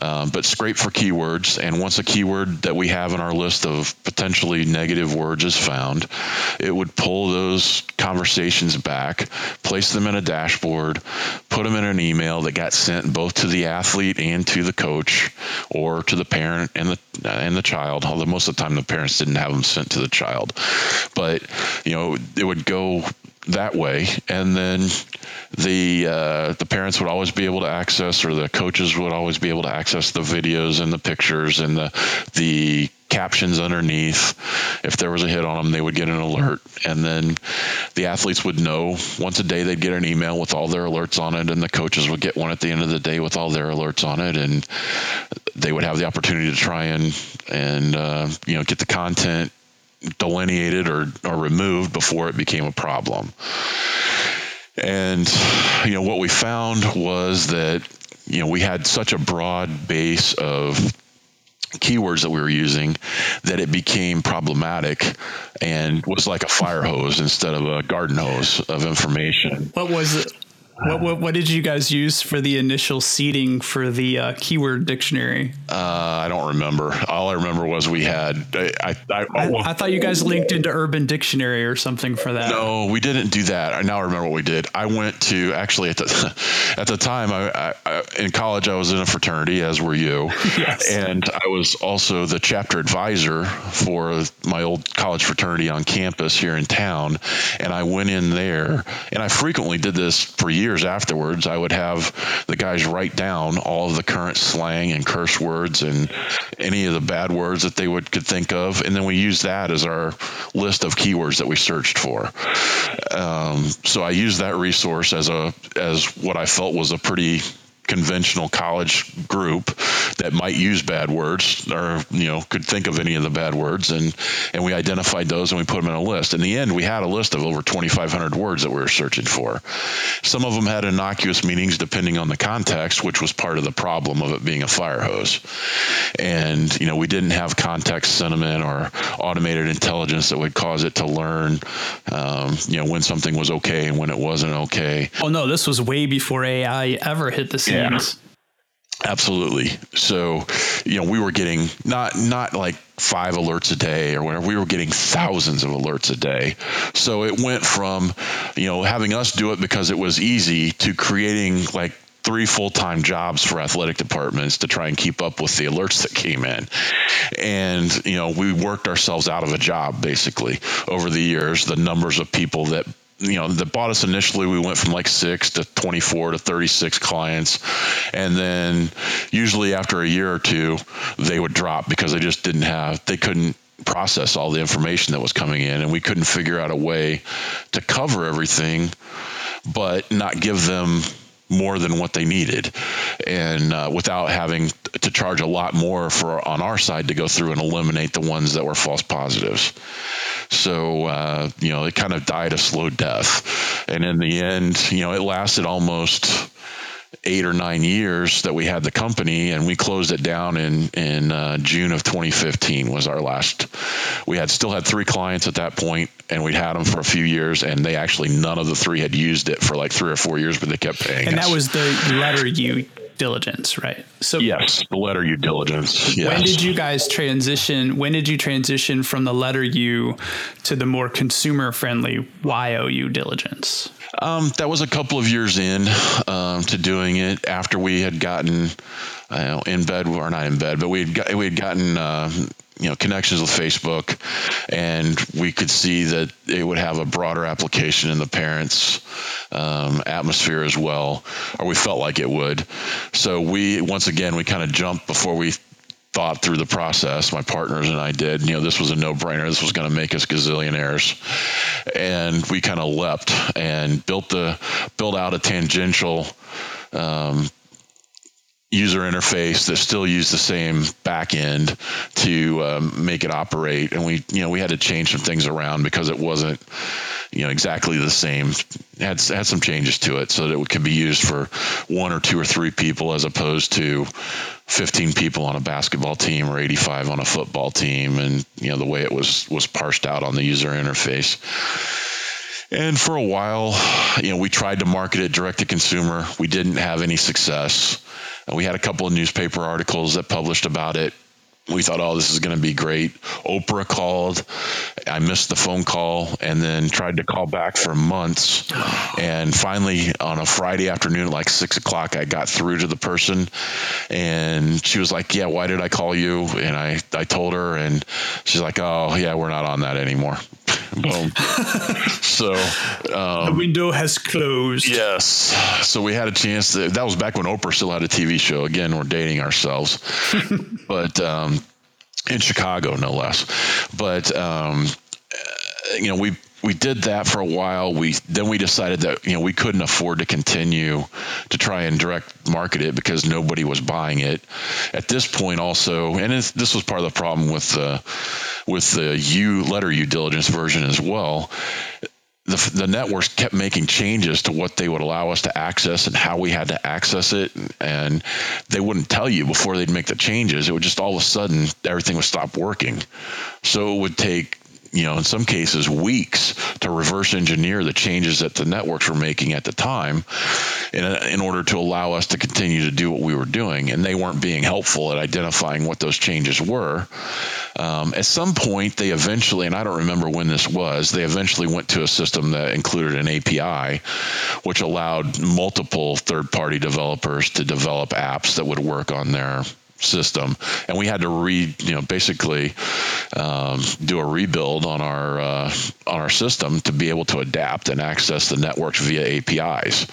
um, but scrape for keywords. And once a keyword that we have in our list of potentially negative words is found, it would pull those conversations back, place them in a dashboard, put them in an email that got sent both to the athlete and to the coach or to the parent and the and the child. Although most of the time the parents didn't have them sent to the child, but you know it would go that way, and then the uh, the parents would always be able to access, or the coaches would always be able to access the videos and the pictures and the the captions underneath. If there was a hit on them, they would get an alert, and then the athletes would know. Once a day they'd get an email with all their alerts on it, and the coaches would get one at the end of the day with all their alerts on it, and they would have the opportunity to try and and uh, you know get the content delineated or, or removed before it became a problem. And, you know, what we found was that, you know, we had such a broad base of keywords that we were using that it became problematic and was like a fire hose instead of a garden hose of information. What was it? What, what, what did you guys use for the initial seeding for the uh, keyword dictionary? Uh, I don't remember. All I remember was we had. I I, I, I, I, thought you guys linked into Urban Dictionary or something for that. No, we didn't do that. I now remember what we did. I went to actually at the at the time I, in college I was in a fraternity, as were you, yes. and I was also the chapter advisor for my old college fraternity on campus here in town, and I went in there, and I frequently did this for years years afterwards, I would have the guys write down all of the current slang and curse words and any of the bad words that they would could think of, and then we use that as our list of keywords that we searched for. Um, so I used that resource as a as what I felt was a pretty conventional college group that might use bad words or you know could think of any of the bad words. And and we identified those and we put them in a list. In the end we had a list of over 2500 words that we were searching for. Some of them had innocuous meanings depending on the context which was part of the problem of it being a fire hose. And you know we didn't have context sentiment or automated intelligence that would cause it to learn um, you know when something was okay and when it wasn't okay. Oh no this was way before ai ever hit the scene. Yeah. Absolutely. So, you know, we were getting not not like five alerts a day or whatever. We were getting thousands of alerts a day. So it went from, you know, having us do it because it was easy to creating like three full-time jobs for athletic departments to try and keep up with the alerts that came in and you know we worked ourselves out of a job basically over the years the numbers of people that you know that bought us initially we went from like 6 to 24 to 36 clients. And then usually after a year or two they would drop because they just didn't have they couldn't process all the information that was coming in and we couldn't figure out a way to cover everything but not give them more than what they needed, and uh, without having to charge a lot more for on our side to go through and eliminate the ones that were false positives. So uh, you know, it kind of died a slow death, and in the end, you know, it lasted almost eight or nine years that we had the company, and we closed it down in in uh, June of 2015 was our last. We had still had three clients at that point, and we'd had them for a few years, and they actually none of the three had used it for like three or four years, but they kept paying. And us. that was the letter U diligence, right? So yes, the letter U diligence. Yes. When did you guys transition? When did you transition from the letter U to the more consumer friendly YOU diligence? Um, that was a couple of years in um, to doing it after we had gotten uh, in bed or not in bed, but we had got, we had gotten uh, you know connections with Facebook, and we could see that it would have a broader application in the parents' um, atmosphere as well, or we felt like it would. So we once again we kind of jumped before we thought through the process. My partners and I did. You know, this was a no-brainer. This was going to make us gazillionaires, and we kind of leapt and built the built out a tangential. Um, user interface that still used the same back end to um, make it operate. And we you know we had to change some things around because it wasn't you know exactly the same. Had had some changes to it so that it could be used for one or two or three people as opposed to 15 people on a basketball team or 85 on a football team and you know the way it was was parsed out on the user interface. And for a while you know we tried to market it direct to consumer. We didn't have any success we had a couple of newspaper articles that published about it. We thought, oh, this is going to be great. Oprah called. I missed the phone call and then tried to call back for months. And finally, on a Friday afternoon at like six o'clock, I got through to the person and she was like, Yeah, why did I call you? And I, I told her, and she's like, Oh, yeah, we're not on that anymore. Boom. so um, the window has closed. Yes. So we had a chance. To, that was back when Oprah still had a TV show. Again, we're dating ourselves, but um, in Chicago, no less. But um, you know, we we did that for a while. We then we decided that you know we couldn't afford to continue to try and direct market it because nobody was buying it. At this point, also, and this was part of the problem with the with the U letter U diligence version as well. The, the networks kept making changes to what they would allow us to access and how we had to access it. And they wouldn't tell you before they'd make the changes. It would just all of a sudden everything would stop working. So it would take you know, in some cases, weeks to reverse engineer the changes that the networks were making at the time in, in order to allow us to continue to do what we were doing. And they weren't being helpful at identifying what those changes were. Um, at some point, they eventually, and I don't remember when this was, they eventually went to a system that included an API, which allowed multiple third party developers to develop apps that would work on their system, and we had to re, you know, basically um, do a rebuild on our uh, on our system to be able to adapt and access the networks via APIs,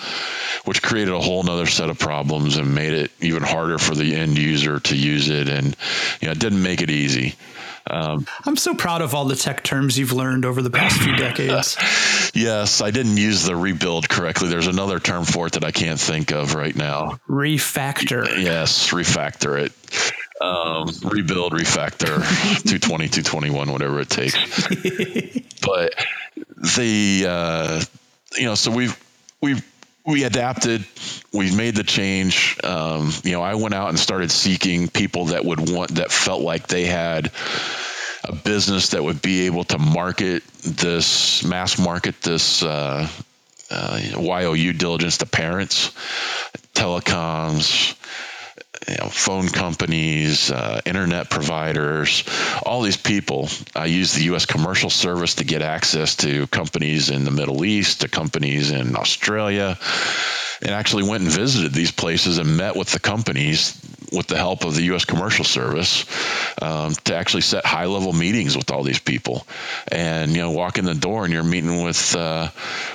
which created a whole other set of problems and made it even harder for the end user to use it, and you know, it didn't make it easy. Um, I'm so proud of all the tech terms you've learned over the past few decades. yes, I didn't use the rebuild correctly. There's another term for it that I can't think of right now. Refactor. Yes, refactor it. Um, rebuild, refactor, 220, 221, whatever it takes. but the, uh, you know, so we've, we've, we adapted We've made the change um, you know i went out and started seeking people that would want that felt like they had a business that would be able to market this mass market this uh, uh, YOU diligence to parents, telecoms, you know, phone companies, uh, internet providers, all these people. I use the U.S. commercial service to get access to companies in the Middle East, to companies in Australia, and actually went and visited these places and met with the companies with the help of the U.S. Commercial Service um, to actually set high level meetings with all these people. And you know, walk in the door and you're meeting with uh,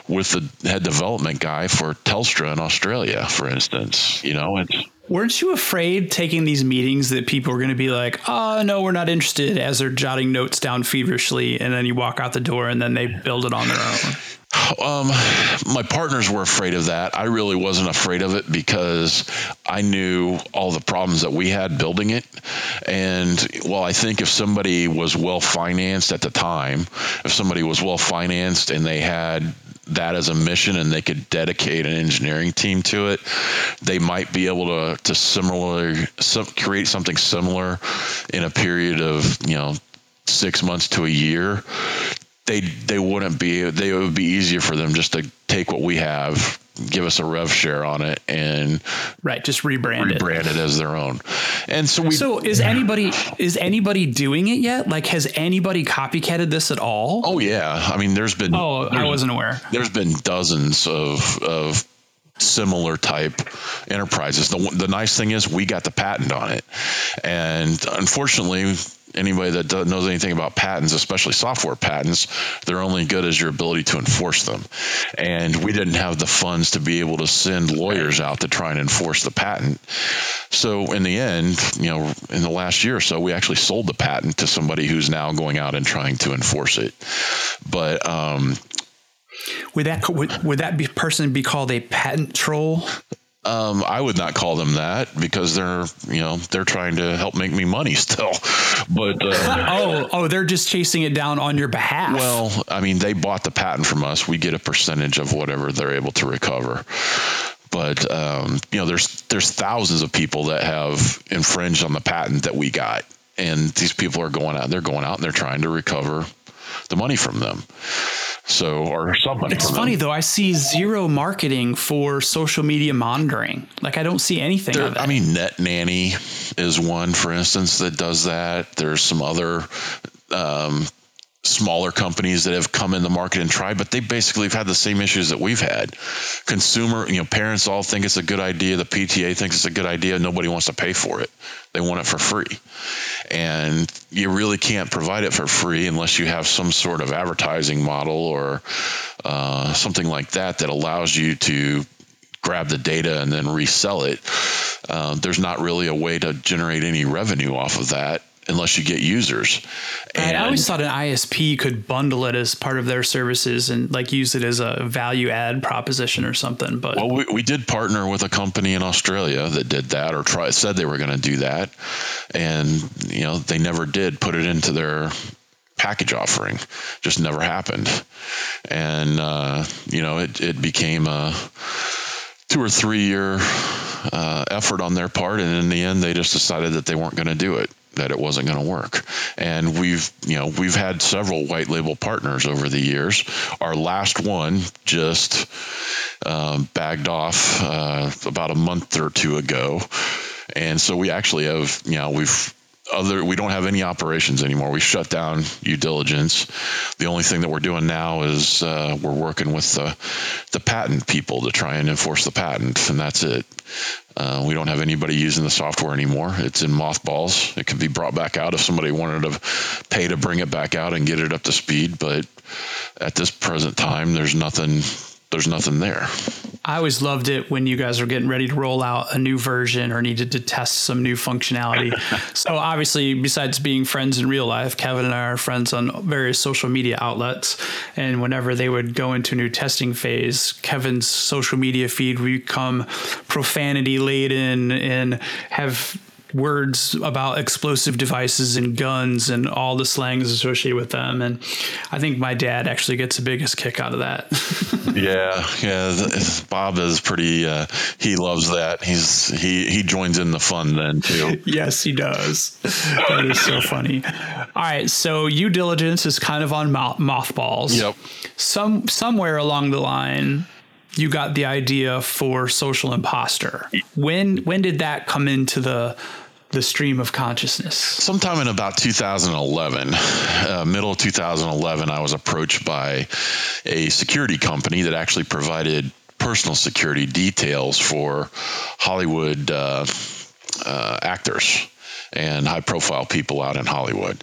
with the head development guy for Telstra in Australia, for instance. You know, it's Weren't you afraid taking these meetings that people were going to be like, "Oh, no, we're not interested," as they're jotting notes down feverishly, and then you walk out the door and then they build it on their own? Um, my partners were afraid of that. I really wasn't afraid of it because I knew all the problems that we had building it. And well, I think if somebody was well financed at the time, if somebody was well financed and they had that as a mission and they could dedicate an engineering team to it, they might be able to to similarly some, create something similar in a period of you know six months to a year. They they wouldn't be. They would be easier for them just to take what we have give us a rev share on it and right just rebrand, rebrand it. it as their own. And so we so is anybody is anybody doing it yet? Like has anybody copycatted this at all? Oh yeah. I mean there's been oh i wasn't aware. there's been dozens of of similar type enterprises. The, the nice thing is we got the patent on it. And unfortunately anybody that knows anything about patents, especially software patents, they're only good as your ability to enforce them. And we didn't have the funds to be able to send lawyers out to try and enforce the patent. So in the end, you know, in the last year or so, we actually sold the patent to somebody who's now going out and trying to enforce it. But um, would that would, would that be person be called a patent troll? Um, I would not call them that because they're, you know, they're trying to help make me money still. But uh, oh, oh, they're just chasing it down on your behalf. Well, I mean, they bought the patent from us. We get a percentage of whatever they're able to recover. But um, you know, there's there's thousands of people that have infringed on the patent that we got, and these people are going out. They're going out and they're trying to recover the money from them. So, or somebody. It's funny them. though. I see zero marketing for social media monitoring. Like I don't see anything. There, I mean, Net Nanny is one, for instance, that does that. There's some other um, smaller companies that have come in the market and tried, but they basically have had the same issues that we've had. Consumer, you know, parents all think it's a good idea. The PTA thinks it's a good idea. Nobody wants to pay for it. They want it for free. And you really can't provide it for free unless you have some sort of advertising model or uh, something like that that allows you to grab the data and then resell it. Uh, there's not really a way to generate any revenue off of that unless you get users. And I always thought an ISP could bundle it as part of their services and like use it as a value add proposition or something. But well, we, we did partner with a company in Australia that did that or try said they were going to do that, and you know they never did put it into their package offering. Just never happened, and uh, you know it it became a two or three year uh, effort on their part, and in the end, they just decided that they weren't going to do it that it wasn't going to work. And we've, you know, we've had several white label partners over the years. Our last one just um, bagged off uh, about a month or two ago. And so we actually have, you know, we've other we don't have any operations anymore. We shut down UDiligence. The only thing that we're doing now is uh, we're working with the the patent people to try and enforce the patent, and that's it. Uh, we don't have anybody using the software anymore. It's in mothballs. It can be brought back out if somebody wanted to pay to bring it back out and get it up to speed. But at this present time, there's nothing. There's nothing there. I always loved it when you guys were getting ready to roll out a new version or needed to test some new functionality. so obviously, besides being friends in real life, Kevin and I are friends on various social media outlets. And whenever they would go into a new testing phase, Kevin's social media feed would become profanity laden and have words about explosive devices and guns and all the slangs associated with them. And I think my dad actually gets the biggest kick out of that. yeah, yeah. Bob is pretty. Uh, he loves that. He's he he joins in the fun then too. yes, he does. That is so funny. All right, so UDiligence is kind of on mothballs. Yep. Some somewhere along the line you got the idea for social imposter. When when did that come into the the stream of consciousness? Sometime in about 2011, uh, middle of 2011, I was approached by a security company that actually provided personal security details for Hollywood uh, uh, actors and high profile people out in Hollywood.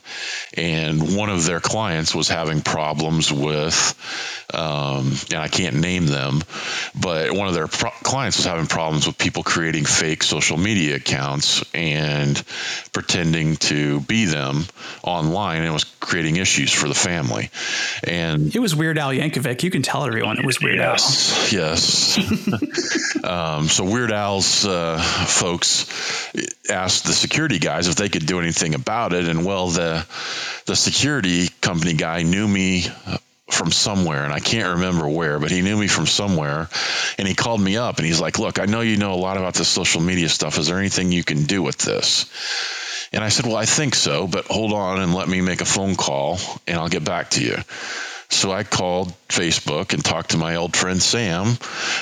And one of their clients was having problems with um, and I can't name them, but one of their pro- clients was having problems with people creating fake social media accounts and pretending to be them online, and it was creating issues for the family. And it was Weird Al Yankovic. You can tell everyone it was Weird yes, Al. Yes. um, so Weird Al's uh, folks asked the security guys if they could do anything about it, and well, the the security company guy knew me from somewhere and I can't remember where, but he knew me from somewhere and he called me up and he's like, "Look, I know you know a lot about this social media stuff. Is there anything you can do with this?" And I said, "Well, I think so, but hold on and let me make a phone call and I'll get back to you." So I called Facebook and talked to my old friend Sam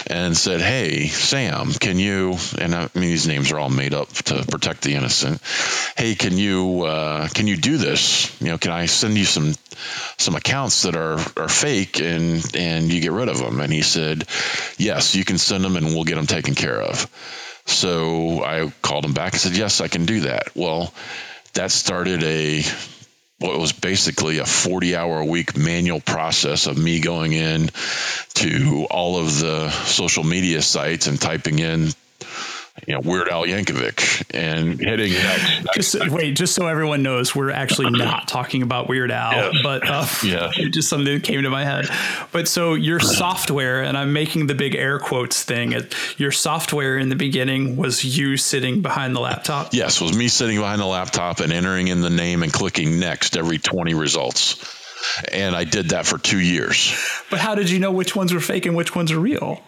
and said, Hey, Sam, can you, and I mean, these names are all made up to protect the innocent. Hey, can you, uh, can you do this? You know, can I send you some, some accounts that are, are fake and, and you get rid of them? And he said, Yes, you can send them and we'll get them taken care of. So I called him back and said, Yes, I can do that. Well, that started a what was basically a 40 hour a week manual process of me going in to all of the social media sites and typing in you know Weird Al Yankovic and hitting next. just wait, just so everyone knows, we're actually not talking about Weird Al, yes. but uh, yeah, just something that came to my head. But so your software, and I'm making the big air quotes thing. Your software in the beginning was you sitting behind the laptop. Yes, was me sitting behind the laptop and entering in the name and clicking next every 20 results. And I did that for two years. But how did you know which ones were fake and which ones are real?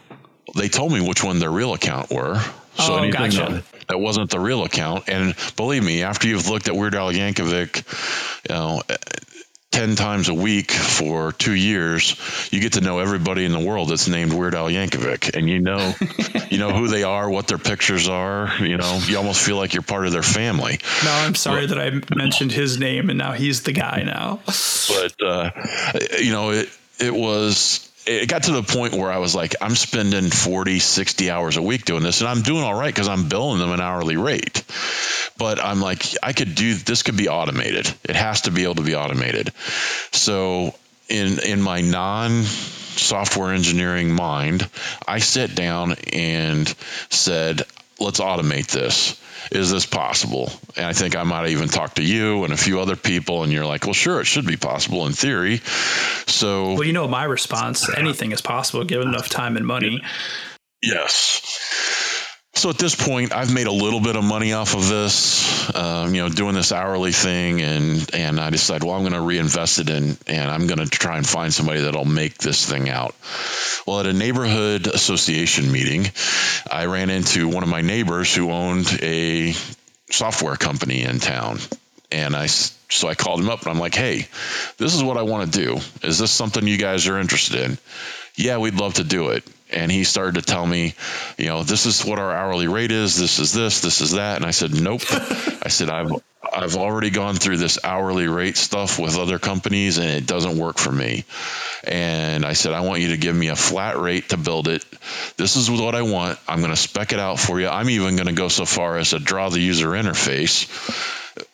They told me which one their real account were. So oh, anything gotcha. that, that, wasn't the real account, and believe me, after you've looked at Weird Al Yankovic, you know. 10 times a week for two years, you get to know everybody in the world that's named Weird Al Yankovic. And you know, you know who they are, what their pictures are. You know, you almost feel like you're part of their family. No, I'm sorry but, that I mentioned his name and now he's the guy now. but, uh, you know, it, it was it got to the point where I was like, I'm spending 40, 60 hours a week doing this, and I'm doing all right because I'm billing them an hourly rate. But I'm like, I could do this, could be automated. It has to be able to be automated. So, in, in my non software engineering mind, I sat down and said, let's automate this is this possible? And I think I might even talk to you and a few other people, and you're like, well, sure, it should be possible in theory. So, well, you know, my response anything is possible given enough time and money. Yes. So at this point, I've made a little bit of money off of this, um, you know, doing this hourly thing, and and I decided, well, I'm going to reinvest it in, and I'm going to try and find somebody that'll make this thing out. Well, at a neighborhood association meeting, I ran into one of my neighbors who owned a software company in town, and I so I called him up and I'm like, hey, this is what I want to do. Is this something you guys are interested in? Yeah, we'd love to do it and he started to tell me, you know, this is what our hourly rate is. This is this. This is that. And I said, nope. I said, I've I've already gone through this hourly rate stuff with other companies, and it doesn't work for me. And I said, I want you to give me a flat rate to build it. This is what I want. I'm going to spec it out for you. I'm even going to go so far as to draw the user interface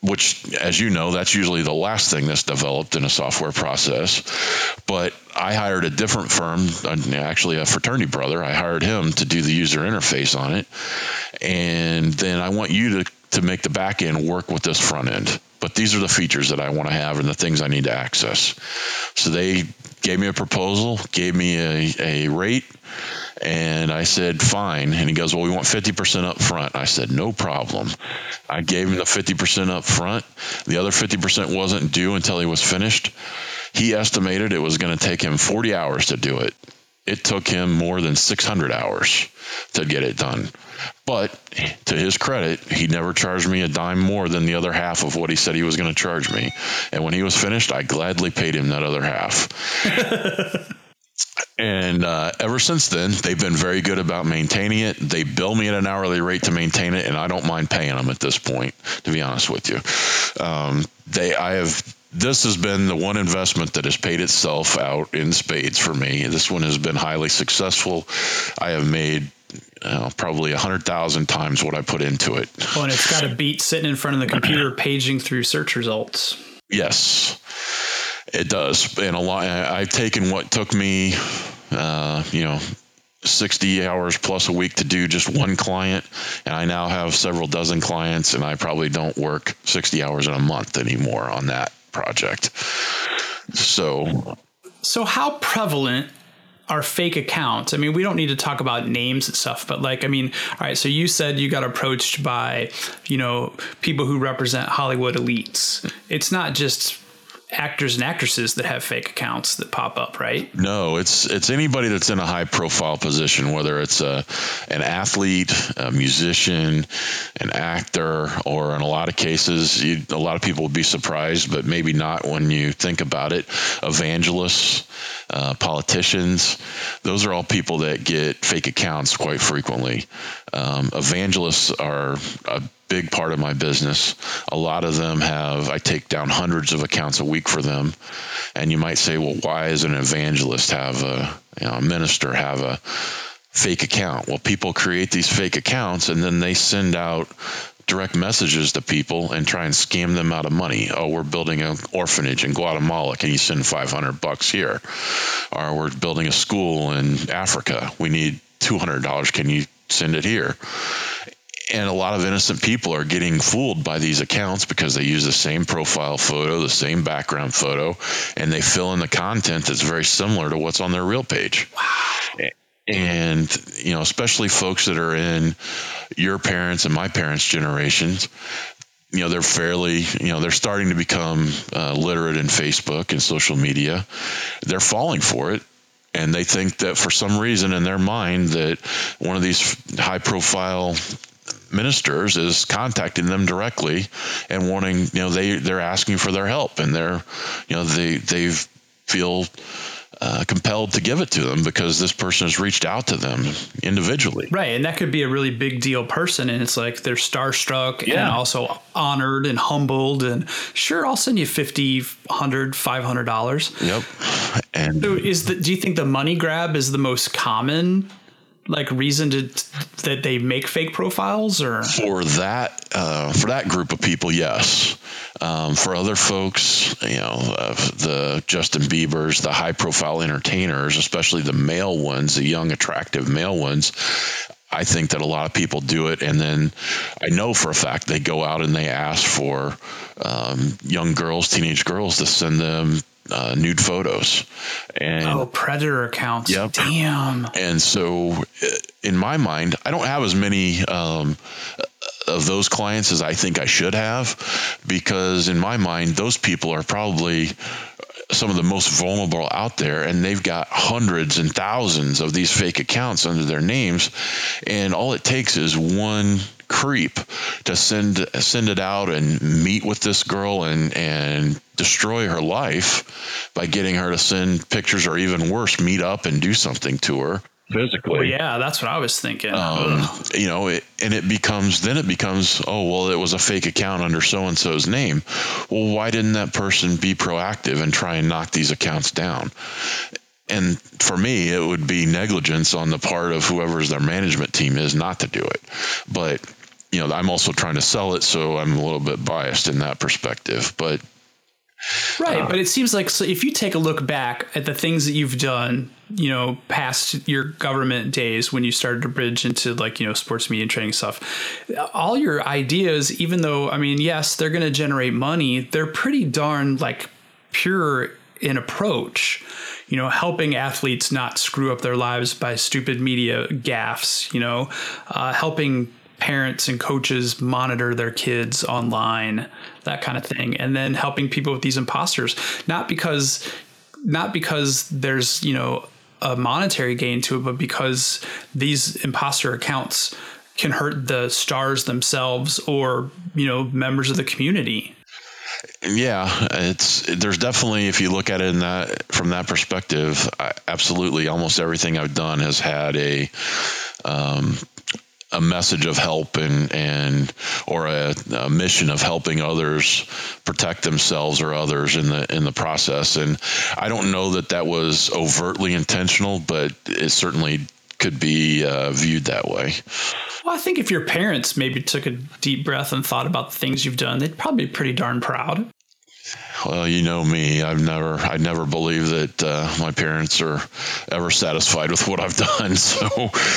which, as you know, that's usually the last thing that's developed in a software process. But I hired a different firm, uh, actually a fraternity brother. I hired him to do the user interface on it. And then I want you to, to make the back end work with this front end. But these are the features that I want to have and the things I need to access. So they gave me a proposal, gave me a, a rate and I said, fine. And he goes, well, we want 50% up front. I said, no problem. I gave him the 50% up front. The other 50% wasn't due until he was finished. He estimated it was going to take him 40 hours to do it. It took him more than 600 hours to get it done. But to his credit, he never charged me a dime more than the other half of what he said he was going to charge me. And when he was finished, I gladly paid him that other half. And uh, ever since then, they've been very good about maintaining it. They bill me at an hourly rate to maintain it, and I don't mind paying them at this point. To be honest with you, um, they I have this has been the one investment that has paid itself out in spades for me. This one has been highly successful. I have made uh, probably a hundred thousand times what I put into it. Well, and it's got a beat sitting in front of the computer paging through search results. Yes It does, and a lot. I've taken what took me, uh, you know, 60 hours plus a week to do just one client and i now have several dozen clients and i probably don't work 60 hours in a month anymore on that project. So so how prevalent are fake accounts? I mean we don't need to talk about names and stuff but like i mean all right so you said you got approached by you know people who represent hollywood elites. It's not just actors and actresses that have fake accounts that pop up, right? No, it's it's anybody that's in a high profile position, whether it's a an athlete, a musician, an actor, or in a lot of cases, you, a lot of people would be surprised, but maybe not when you think about it. Evangelists, uh, politicians, those are all people that get fake accounts quite frequently. Um, evangelists are a big part of my business. A lot of them have, I take down hundreds of accounts a week for them. And you might say, well, why does an evangelist have a, you know, a minister have a fake account? Well, people create these fake accounts and then they send out direct messages to people and try and scam them out of money. Oh, we're building an orphanage in Guatemala. Can you send 500 bucks here? Or we're building a school in Africa. We need $200. Can you send it here? And a lot of innocent people are getting fooled by these accounts because they use the same profile photo, the same background photo, and they fill in the content that's very similar to what's on their real page. Wow. And, you know, especially folks that are in your parents and my parents' generations, you know, they're fairly, you know, they're starting to become uh, literate in Facebook and social media. They're falling for it and they think that for some reason in their mind that one of these high profile ministers is contacting them directly and wanting, you know, they they're asking for their help and they're, you know, they they feel uh, compelled to give it to them because this person has reached out to them individually. Right. And that could be a really big deal person. And it's like they're starstruck yeah. and also honored and humbled. And sure, I'll send you 50, 100, $500. Yep. And so is the, do you think the money grab is the most common like reason to that they make fake profiles or? For that uh, for that group of people yes. Um, for other folks you know uh, the justin biebers the high profile entertainers especially the male ones the young attractive male ones I think that a lot of people do it, and then I know for a fact they go out and they ask for um, young girls, teenage girls, to send them uh, nude photos. And oh, predator accounts. Yep. Damn. And so, uh, in my mind, I don't have as many um, of those clients as I think I should have, because in my mind, those people are probably some of the most vulnerable out there and they've got hundreds and thousands of these fake accounts under their names and all it takes is one creep to send send it out and meet with this girl and and destroy her life by getting her to send pictures or even worse meet up and do something to her physically. Well, yeah, that's what I was thinking. Um, you know, it, and it becomes then it becomes oh well, it was a fake account under so and so's name. Well, why didn't that person be proactive and try and knock these accounts down? And for me, it would be negligence on the part of whoever's their management team is not to do it. But you know, I'm also trying to sell it, so I'm a little bit biased in that perspective. But Right, uh, but it seems like so if you take a look back at the things that you've done, you know, past your government days when you started to bridge into like, you know, sports media and training stuff, all your ideas, even though I mean, yes, they're going to generate money, they're pretty darn like pure in approach you know, helping athletes not screw up their lives by stupid media gaffes, you know, uh, helping parents and coaches monitor their kids online, that kind of thing, and then helping people with these imposters, not because not because there's you know a monetary gain to it, but because these imposter accounts can hurt the stars themselves or you know members of the community. Yeah, it's there's definitely if you look at it in that from that perspective, I, absolutely almost everything I've done has had a um, a message of help and and or a, a, mission of helping others protect themselves or others in the in the process and I don't know that that was overtly intentional but it certainly could be uh, viewed that way. Well, I think if your parents maybe took a deep breath and thought about the things you've done, they'd probably be pretty darn proud. Well, you know me. I've never, I never believe that uh, my parents are ever satisfied with what I've done. So,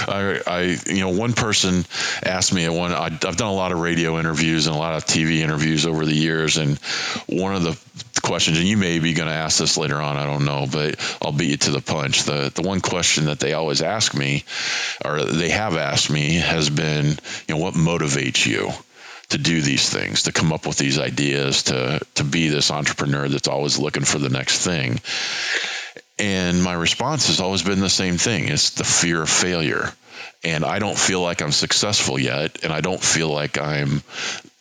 I, I, you know, one person asked me one. I, I've done a lot of radio interviews and a lot of TV interviews over the years, and one of the questions, and you may be going to ask this later on. I don't know, but I'll beat you to the punch. The the one question that they always ask me, or they have asked me, has been, you know, what motivates you? To do these things, to come up with these ideas, to to be this entrepreneur that's always looking for the next thing. And my response has always been the same thing. It's the fear of failure. And I don't feel like I'm successful yet, and I don't feel like I'm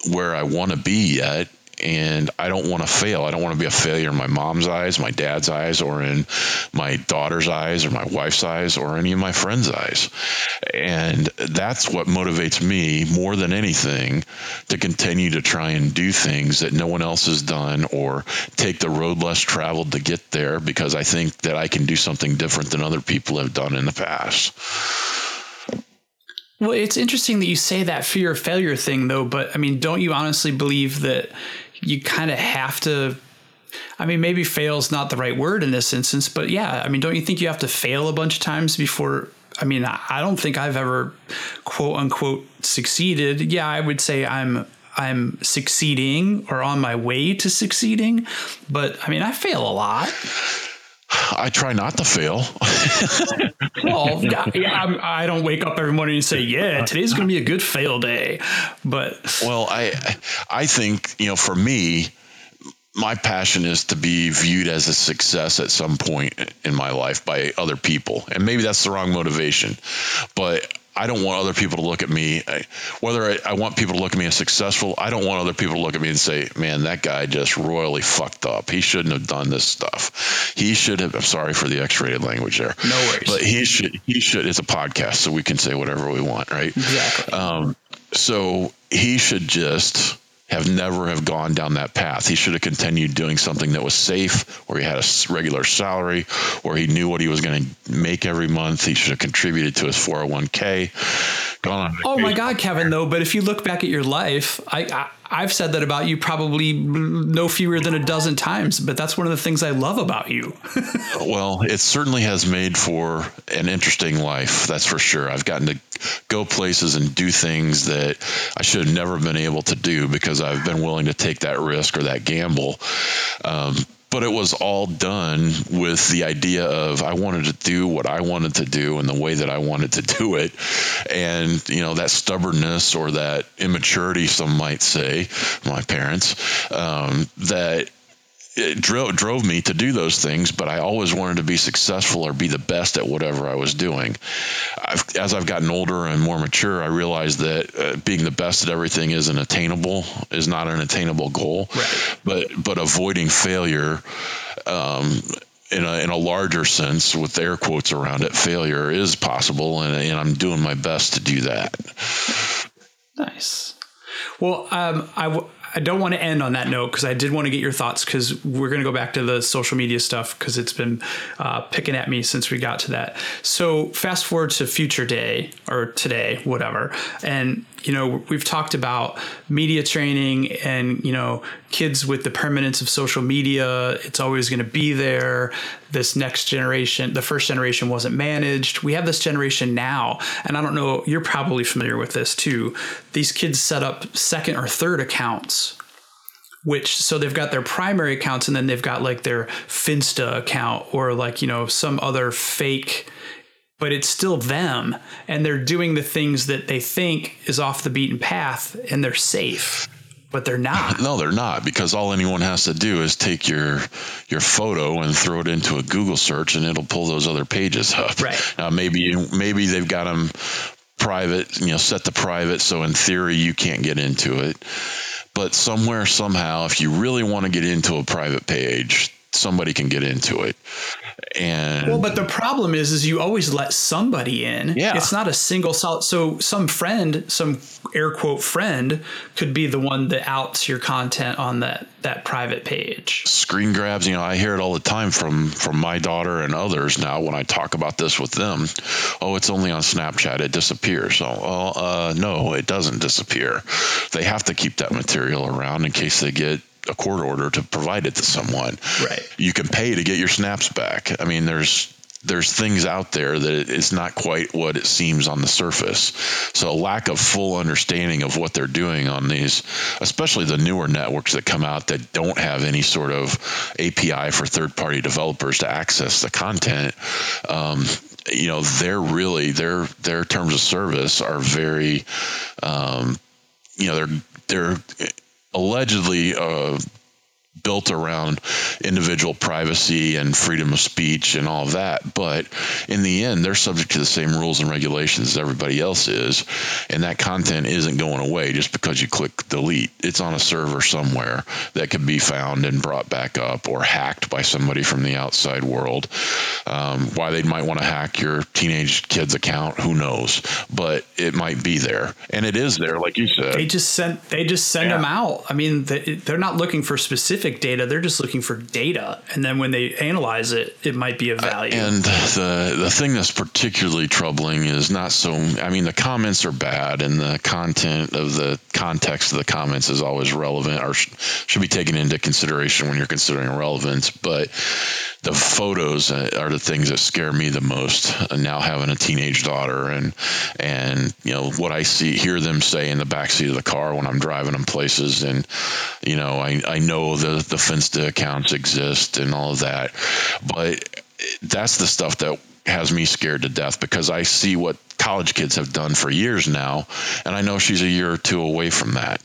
where I want to be yet and I don't want to fail. I don't want to be a failure in my mom's eyes, my dad's eyes, or in my daughter's eyes, or my wife's eyes, or any of my friends' eyes. And that's what motivates me more than anything to continue to try and do things that no one else has done or take the road less traveled to get there because I think that I can do something different than other people have done in the past. Well, it's interesting that you say that fear of failure thing, though. But I mean, don't you honestly believe that you kind of have to? I mean, maybe fail is not the right word in this instance, but yeah, I mean, don't you think you have to fail a bunch of times before? I mean, I don't think I've ever quote unquote succeeded. Yeah, I would say I'm I'm succeeding or on my way to succeeding, but I mean, I fail a lot. I try not to fail. well, yeah, yeah I don't wake up every morning and say, "Yeah, today's going to be a good fail day." But well, I I think you know, for me, my passion is to be viewed as a success at some point in my life by other people, and maybe that's the wrong motivation, but I don't want other people to look at me, whether I, I, want people to look at me as successful, I don't want other people to look at me and say, man, that guy just royally fucked up. He shouldn't have done this stuff. He should have, I'm sorry for the X rated language there. No worries. But he should, he should, it's a podcast, so we can say whatever we want, right? Exactly. Um, so he should just, have never have gone down that path. He should have continued doing something that was safe, where he had a regular salary, where he knew what he was going to make every month. He should have contributed to his 401k. Gone oh my God, Kevin! Though, but if you look back at your life, I, I I've said that about you probably no fewer than a dozen times, but that's one of the things I love about you. well, it certainly has made for an interesting life, that's for sure. I've gotten to go places and do things that I should have never been able to do because I've been willing to take that risk or that gamble. Um, but it was all done with the idea of I wanted to do what I wanted to do in the way that I wanted to do it. And, you know, that stubbornness or that immaturity, some might say, my parents, um, that it drove drove me to do those things, but I always wanted to be successful or be the best at whatever I was doing. I've, as I've gotten older and more mature, I realized that uh, being the best at everything isn't attainable, is not an attainable goal. Right. But but avoiding failure. Um, in a, in a larger sense, with air quotes around it, failure is possible, and, and I'm doing my best to do that. Nice. Well, um, I, w- I don't want to end on that note because I did want to get your thoughts because we're going to go back to the social media stuff because it's been uh, picking at me since we got to that. So fast forward to future day or today, whatever, and you know we've talked about media training and you know kids with the permanence of social media. It's always going to be there. This next generation, the first generation wasn't managed. We have this generation now, and I don't know. You're probably familiar with this too. These kids set up second or third accounts which so they've got their primary accounts and then they've got like their Finsta account or like, you know, some other fake but it's still them and they're doing the things that they think is off the beaten path and they're safe but they're not. No they're not because all anyone has to do is take your your photo and throw it into a google search and it'll pull those other pages up. Right. Now maybe maybe they've got them private you know set to private so in theory you can't get into it. But somewhere somehow if you really want to get into a private page somebody can get into it and well but the problem is is you always let somebody in. Yeah. It's not a single solid so some friend some air quote friend could be the one that outs your content on that that private page. Screen grabs you know i hear it all the time from from my daughter and others now when i talk about this with them. Oh it's only on snapchat. It disappears. So well uh, no it doesn't disappear. They have to keep that material around in case they get a court order to provide it to someone. Right. You can pay to get your snaps back. I mean, there's there's things out there that it's not quite what it seems on the surface. So a lack of full understanding of what they're doing on these, especially the newer networks that come out that don't have any sort of API for third-party developers to access the content. Um, you know, they're really their their terms of service are very, um, you know, they're they're allegedly. Uh, built around individual privacy and freedom of speech and all of that. But in the end, they're subject to the same rules and regulations as everybody else is. And that content isn't going away just because you click delete. It's on a server somewhere that can be found and brought back up or hacked by somebody from the outside world. Um, why they might want to hack your teenage kid's account, who knows? But it might be there. And it is there, like you said. They just send they just send yeah. them out. I mean, they're not looking for specific data. They're just looking for data, and then when they analyze it, it might be of value. And the the thing that's particularly troubling is not so. I mean, the comments are bad, and the content of the context of the comments is always relevant or sh- should be taken into consideration when you're considering relevance. But the photos are the things that scare me the most. Uh, now having a teenage daughter and and you know what I see hear them say in the backseat of the car when I'm driving them places, and you know I I know the the Finsta accounts exist and all of that, but that's the stuff that has me scared to death because I see what college kids have done for years now, and I know she's a year or two away from that.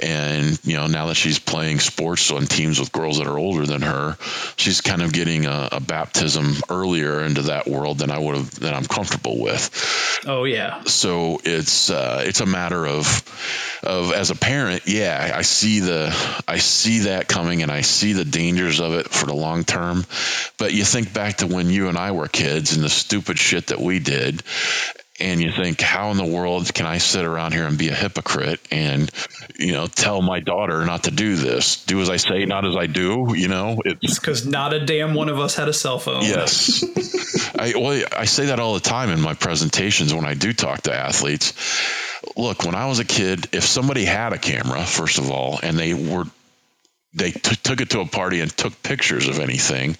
And you know, now that she's playing sports on teams with girls that are older than her, she's kind of getting a, a baptism earlier into that world than I would have than I'm comfortable with. Oh yeah. So it's uh, it's a matter of of as a parent, yeah, I see the I see that coming and I see the dangers of it for the long term. But you think back to when you and I were kids and the stupid shit that we did and you think how in the world can i sit around here and be a hypocrite and you know tell my daughter not to do this? Do as i say not as i do you know? It's because not a damn one of us had a cell phone. Yes. I well i say that all the time in my presentations when i do talk to athletes. Look when i was a kid if somebody had a camera first of all and they were they t- took it to a party and took pictures of anything,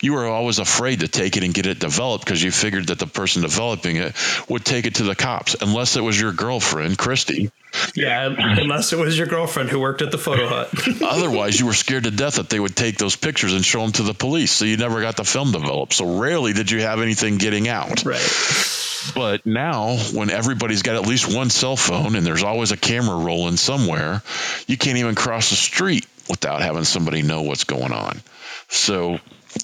you were always afraid to take it and get it developed because you figured that the person developing it would take it to the cops, unless it was your girlfriend, Christy. Yeah, unless it was your girlfriend who worked at the photo hut. Otherwise, you were scared to death that they would take those pictures and show them to the police, so you never got the film developed. So rarely did you have anything getting out. Right. But now, when everybody's got at least one cell phone and there's always a camera rolling somewhere, you can't even cross the street without having somebody know what's going on. So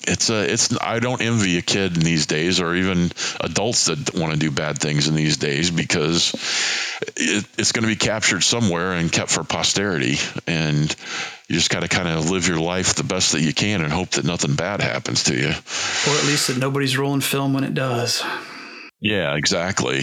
it's a it's I don't envy a kid in these days or even adults that want to do bad things in these days because it, it's going to be captured somewhere and kept for posterity and you just got to kind of live your life the best that you can and hope that nothing bad happens to you or at least that nobody's rolling film when it does yeah, exactly.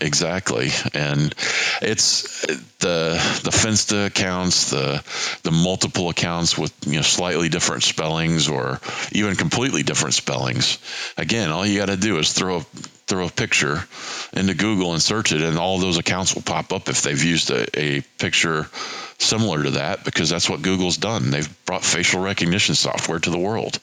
Exactly. And it's the the Finsta accounts, the the multiple accounts with you know slightly different spellings or even completely different spellings. Again, all you got to do is throw a throw a picture into Google and search it, and all those accounts will pop up if they've used a, a picture similar to that because that's what Google's done. They've brought facial recognition software to the world.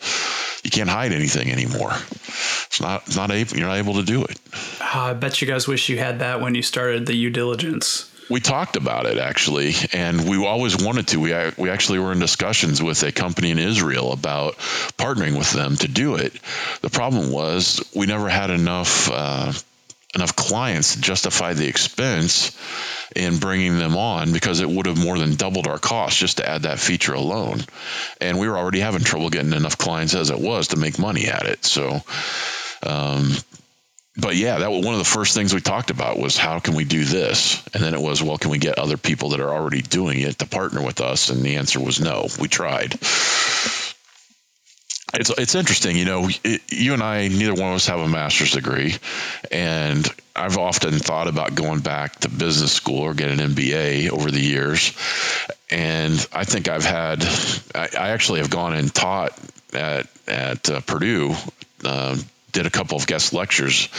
You can't hide anything anymore. It's not not able, you're not able to do it. Oh, I bet you guys wish you had that when you started the due diligence. We talked about it actually, and we always wanted to. We we actually were in discussions with a company in Israel about partnering with them to do it. The problem was we never had enough. Uh, enough clients to justify the expense in bringing them on because it would have more than doubled our cost just to add that feature alone. And we were already having trouble getting enough clients as it was to make money at it. So, um, but yeah, that was one of the first things we talked about was how can we do this? And then it was, well, can we get other people that are already doing it to partner with us? And the answer was no. We tried. It's it's interesting, you know. It, you and I, neither one of us have a master's degree, and I've often thought about going back to business school or get an MBA over the years, and I think I've had, I, I actually have gone and taught at at uh, Purdue. Uh, did a couple of guest lectures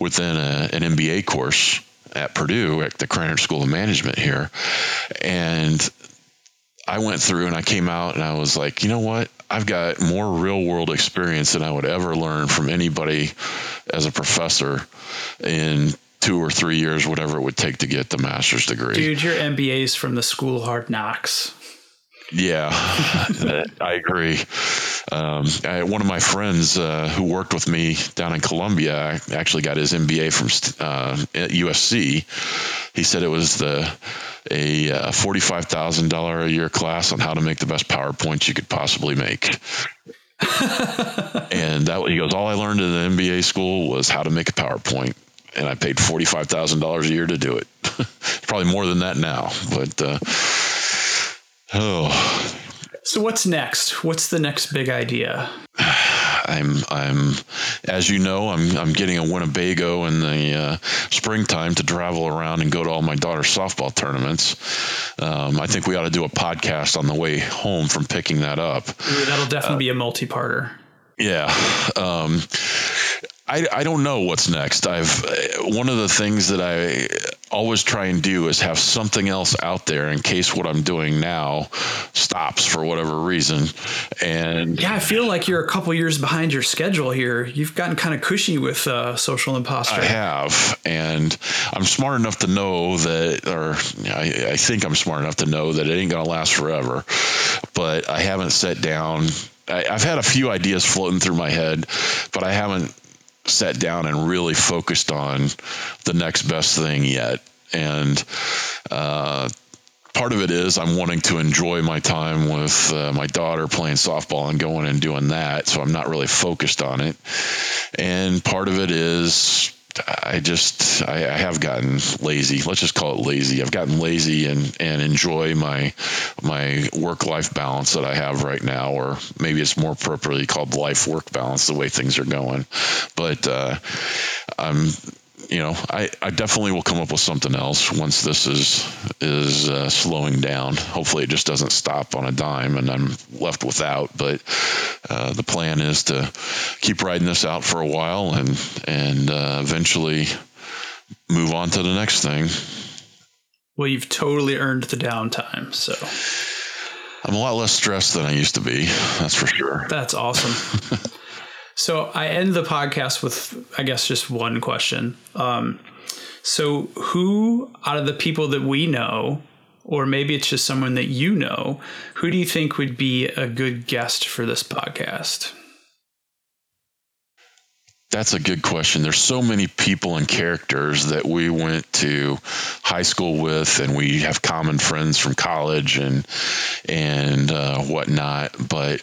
within a, an MBA course at Purdue at the Krannert School of Management here, and I went through and I came out and I was like, you know what? I've got more real world experience than I would ever learn from anybody as a professor in two or three years, whatever it would take to get the master's degree. Dude, your MBA is from the school hard knocks. Yeah, I agree. Um, I, one of my friends uh, who worked with me down in Columbia actually got his MBA from uh, USC. He said it was the a uh, forty-five thousand dollar a year class on how to make the best PowerPoints you could possibly make. and that he goes, all I learned in the MBA school was how to make a PowerPoint and I paid forty five thousand dollars a year to do it. Probably more than that now, but uh, oh. So what's next? What's the next big idea? I'm I'm as you know I'm I'm getting a Winnebago in the uh, springtime to travel around and go to all my daughter's softball tournaments. Um, I think we ought to do a podcast on the way home from picking that up. Ooh, that'll definitely uh, be a multi-parter. Yeah. Um, I, I don't know what's next. I've one of the things that I always try and do is have something else out there in case what I'm doing now stops for whatever reason. And yeah, I feel like you're a couple years behind your schedule here. You've gotten kind of cushy with uh, social imposter. I have, and I'm smart enough to know that, or I, I think I'm smart enough to know that it ain't gonna last forever. But I haven't sat down. I, I've had a few ideas floating through my head, but I haven't sat down and really focused on the next best thing yet. And uh, part of it is I'm wanting to enjoy my time with uh, my daughter playing softball and going and doing that. So I'm not really focused on it. And part of it is I just I, I, have gotten lazy. Let's just call it lazy. I've gotten lazy and and enjoy my my work life balance that I have right now, or maybe it's more appropriately called life work balance. The way things are going, but uh, I'm you know, I, I definitely will come up with something else once this is is uh, slowing down. Hopefully, it just doesn't stop on a dime and I'm left without. But uh, the plan is to keep riding this out for a while and and uh, eventually move on to the next thing. Well, you've totally earned the downtime, so. I'm a lot less stressed than I used to be. That's for sure. That's awesome. So I end the podcast with, I guess, just one question. Um, so, who out of the people that we know, or maybe it's just someone that you know, who do you think would be a good guest for this podcast? That's a good question. There's so many people and characters that we went to high school with, and we have common friends from college and and uh, whatnot. But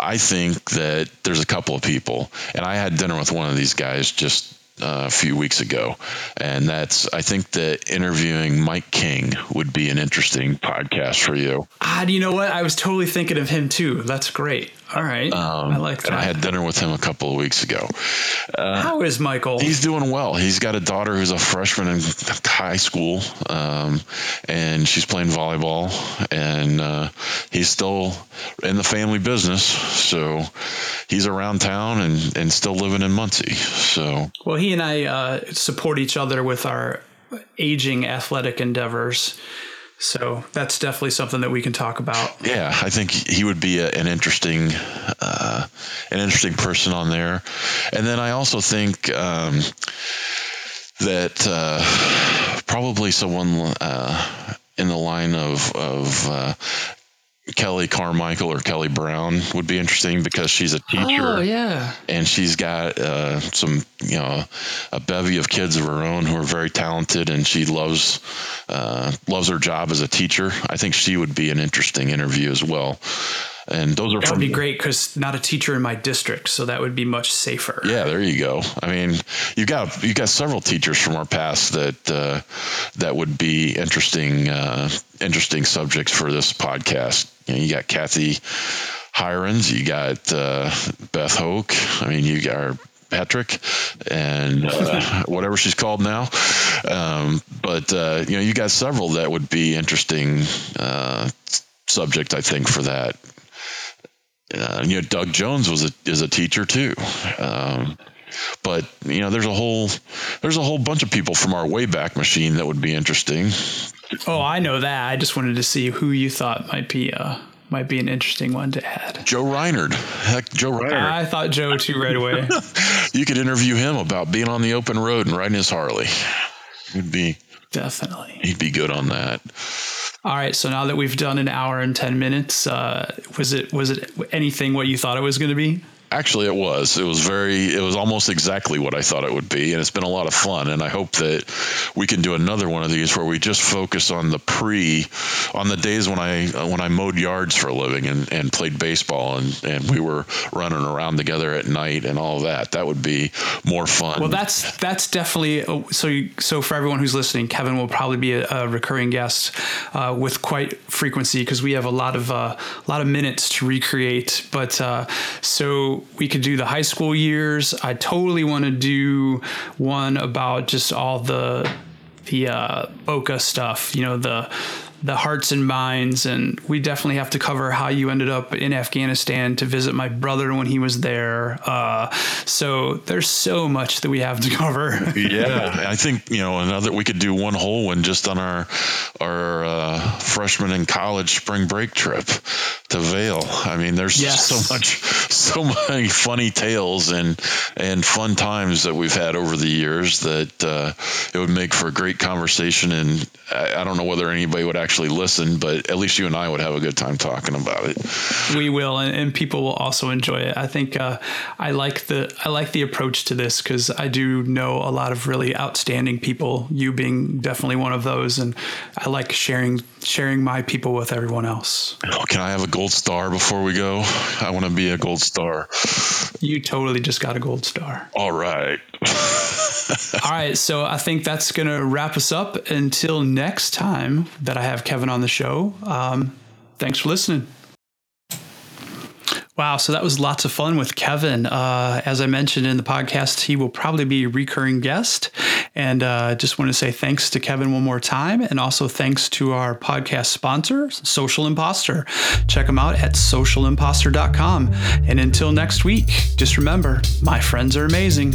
I think that there's a couple of people, and I had dinner with one of these guys just uh, a few weeks ago, and that's I think that interviewing Mike King would be an interesting podcast for you. Ah, do you know what? I was totally thinking of him too. That's great. All right, um, I like that. I had dinner with him a couple of weeks ago. Uh, How is Michael? He's doing well. He's got a daughter who's a freshman in high school, um, and she's playing volleyball, and uh, he's still in the family business. So he's around town and, and still living in Muncie. So well, he and I uh, support each other with our aging athletic endeavors. So that's definitely something that we can talk about. Yeah, I think he would be a, an interesting, uh, an interesting person on there. And then I also think um, that uh, probably someone uh, in the line of of uh, Kelly Carmichael or Kelly Brown would be interesting because she's a teacher. Oh, yeah. And she's got uh, some, you know, a bevy of kids of her own who are very talented, and she loves uh, loves her job as a teacher. I think she would be an interesting interview as well and those are that would be great because not a teacher in my district, so that would be much safer. Yeah, there you go. I mean, you got you got several teachers from our past that uh, that would be interesting uh, interesting subjects for this podcast. You, know, you got Kathy Hirons, you got uh, Beth Hoke. I mean, you got. Patrick and uh, whatever she's called now. Um, but uh, you know, you got several that would be interesting uh, subject, I think, for that uh, you know, Doug Jones was a, is a teacher too. Um, but you know, there's a whole there's a whole bunch of people from our Wayback Machine that would be interesting. Oh, I know that. I just wanted to see who you thought might be uh might be an interesting one to add. Joe Reinard. Heck, Joe Reinard. I thought Joe too right away. you could interview him about being on the open road and riding his Harley. He'd be definitely. He'd be good on that. All right. So now that we've done an hour and ten minutes, uh, was it was it anything what you thought it was going to be? Actually, it was. It was very. It was almost exactly what I thought it would be, and it's been a lot of fun. And I hope that we can do another one of these where we just focus on the pre, on the days when I when I mowed yards for a living and, and played baseball and and we were running around together at night and all that. That would be more fun. Well, that's that's definitely so. So for everyone who's listening, Kevin will probably be a, a recurring guest uh, with quite frequency because we have a lot of uh, a lot of minutes to recreate. But uh, so we could do the high school years. I totally want to do one about just all the the uh, Boca stuff. You know the the hearts and minds. And we definitely have to cover how you ended up in Afghanistan to visit my brother when he was there. Uh, so there's so much that we have to cover. yeah, I think you know another. We could do one whole one just on our our uh, freshman in college spring break trip to Vail. I mean, there's yes. so much, so many funny tales and and fun times that we've had over the years that uh, it would make for a great conversation. And I, I don't know whether anybody would actually actually listen, but at least you and I would have a good time talking about it. We will, and, and people will also enjoy it. I think uh, I like the I like the approach to this because I do know a lot of really outstanding people. You being definitely one of those, and I like sharing sharing my people with everyone else. Oh, can I have a gold star before we go? I want to be a gold star. You totally just got a gold star. All right. All right, so I think that's going to wrap us up until next time that I have Kevin on the show. Um, thanks for listening. Wow, so that was lots of fun with Kevin. Uh, as I mentioned in the podcast, he will probably be a recurring guest. And uh, just want to say thanks to Kevin one more time. And also thanks to our podcast sponsor, Social Imposter. Check them out at socialimposter.com. And until next week, just remember my friends are amazing.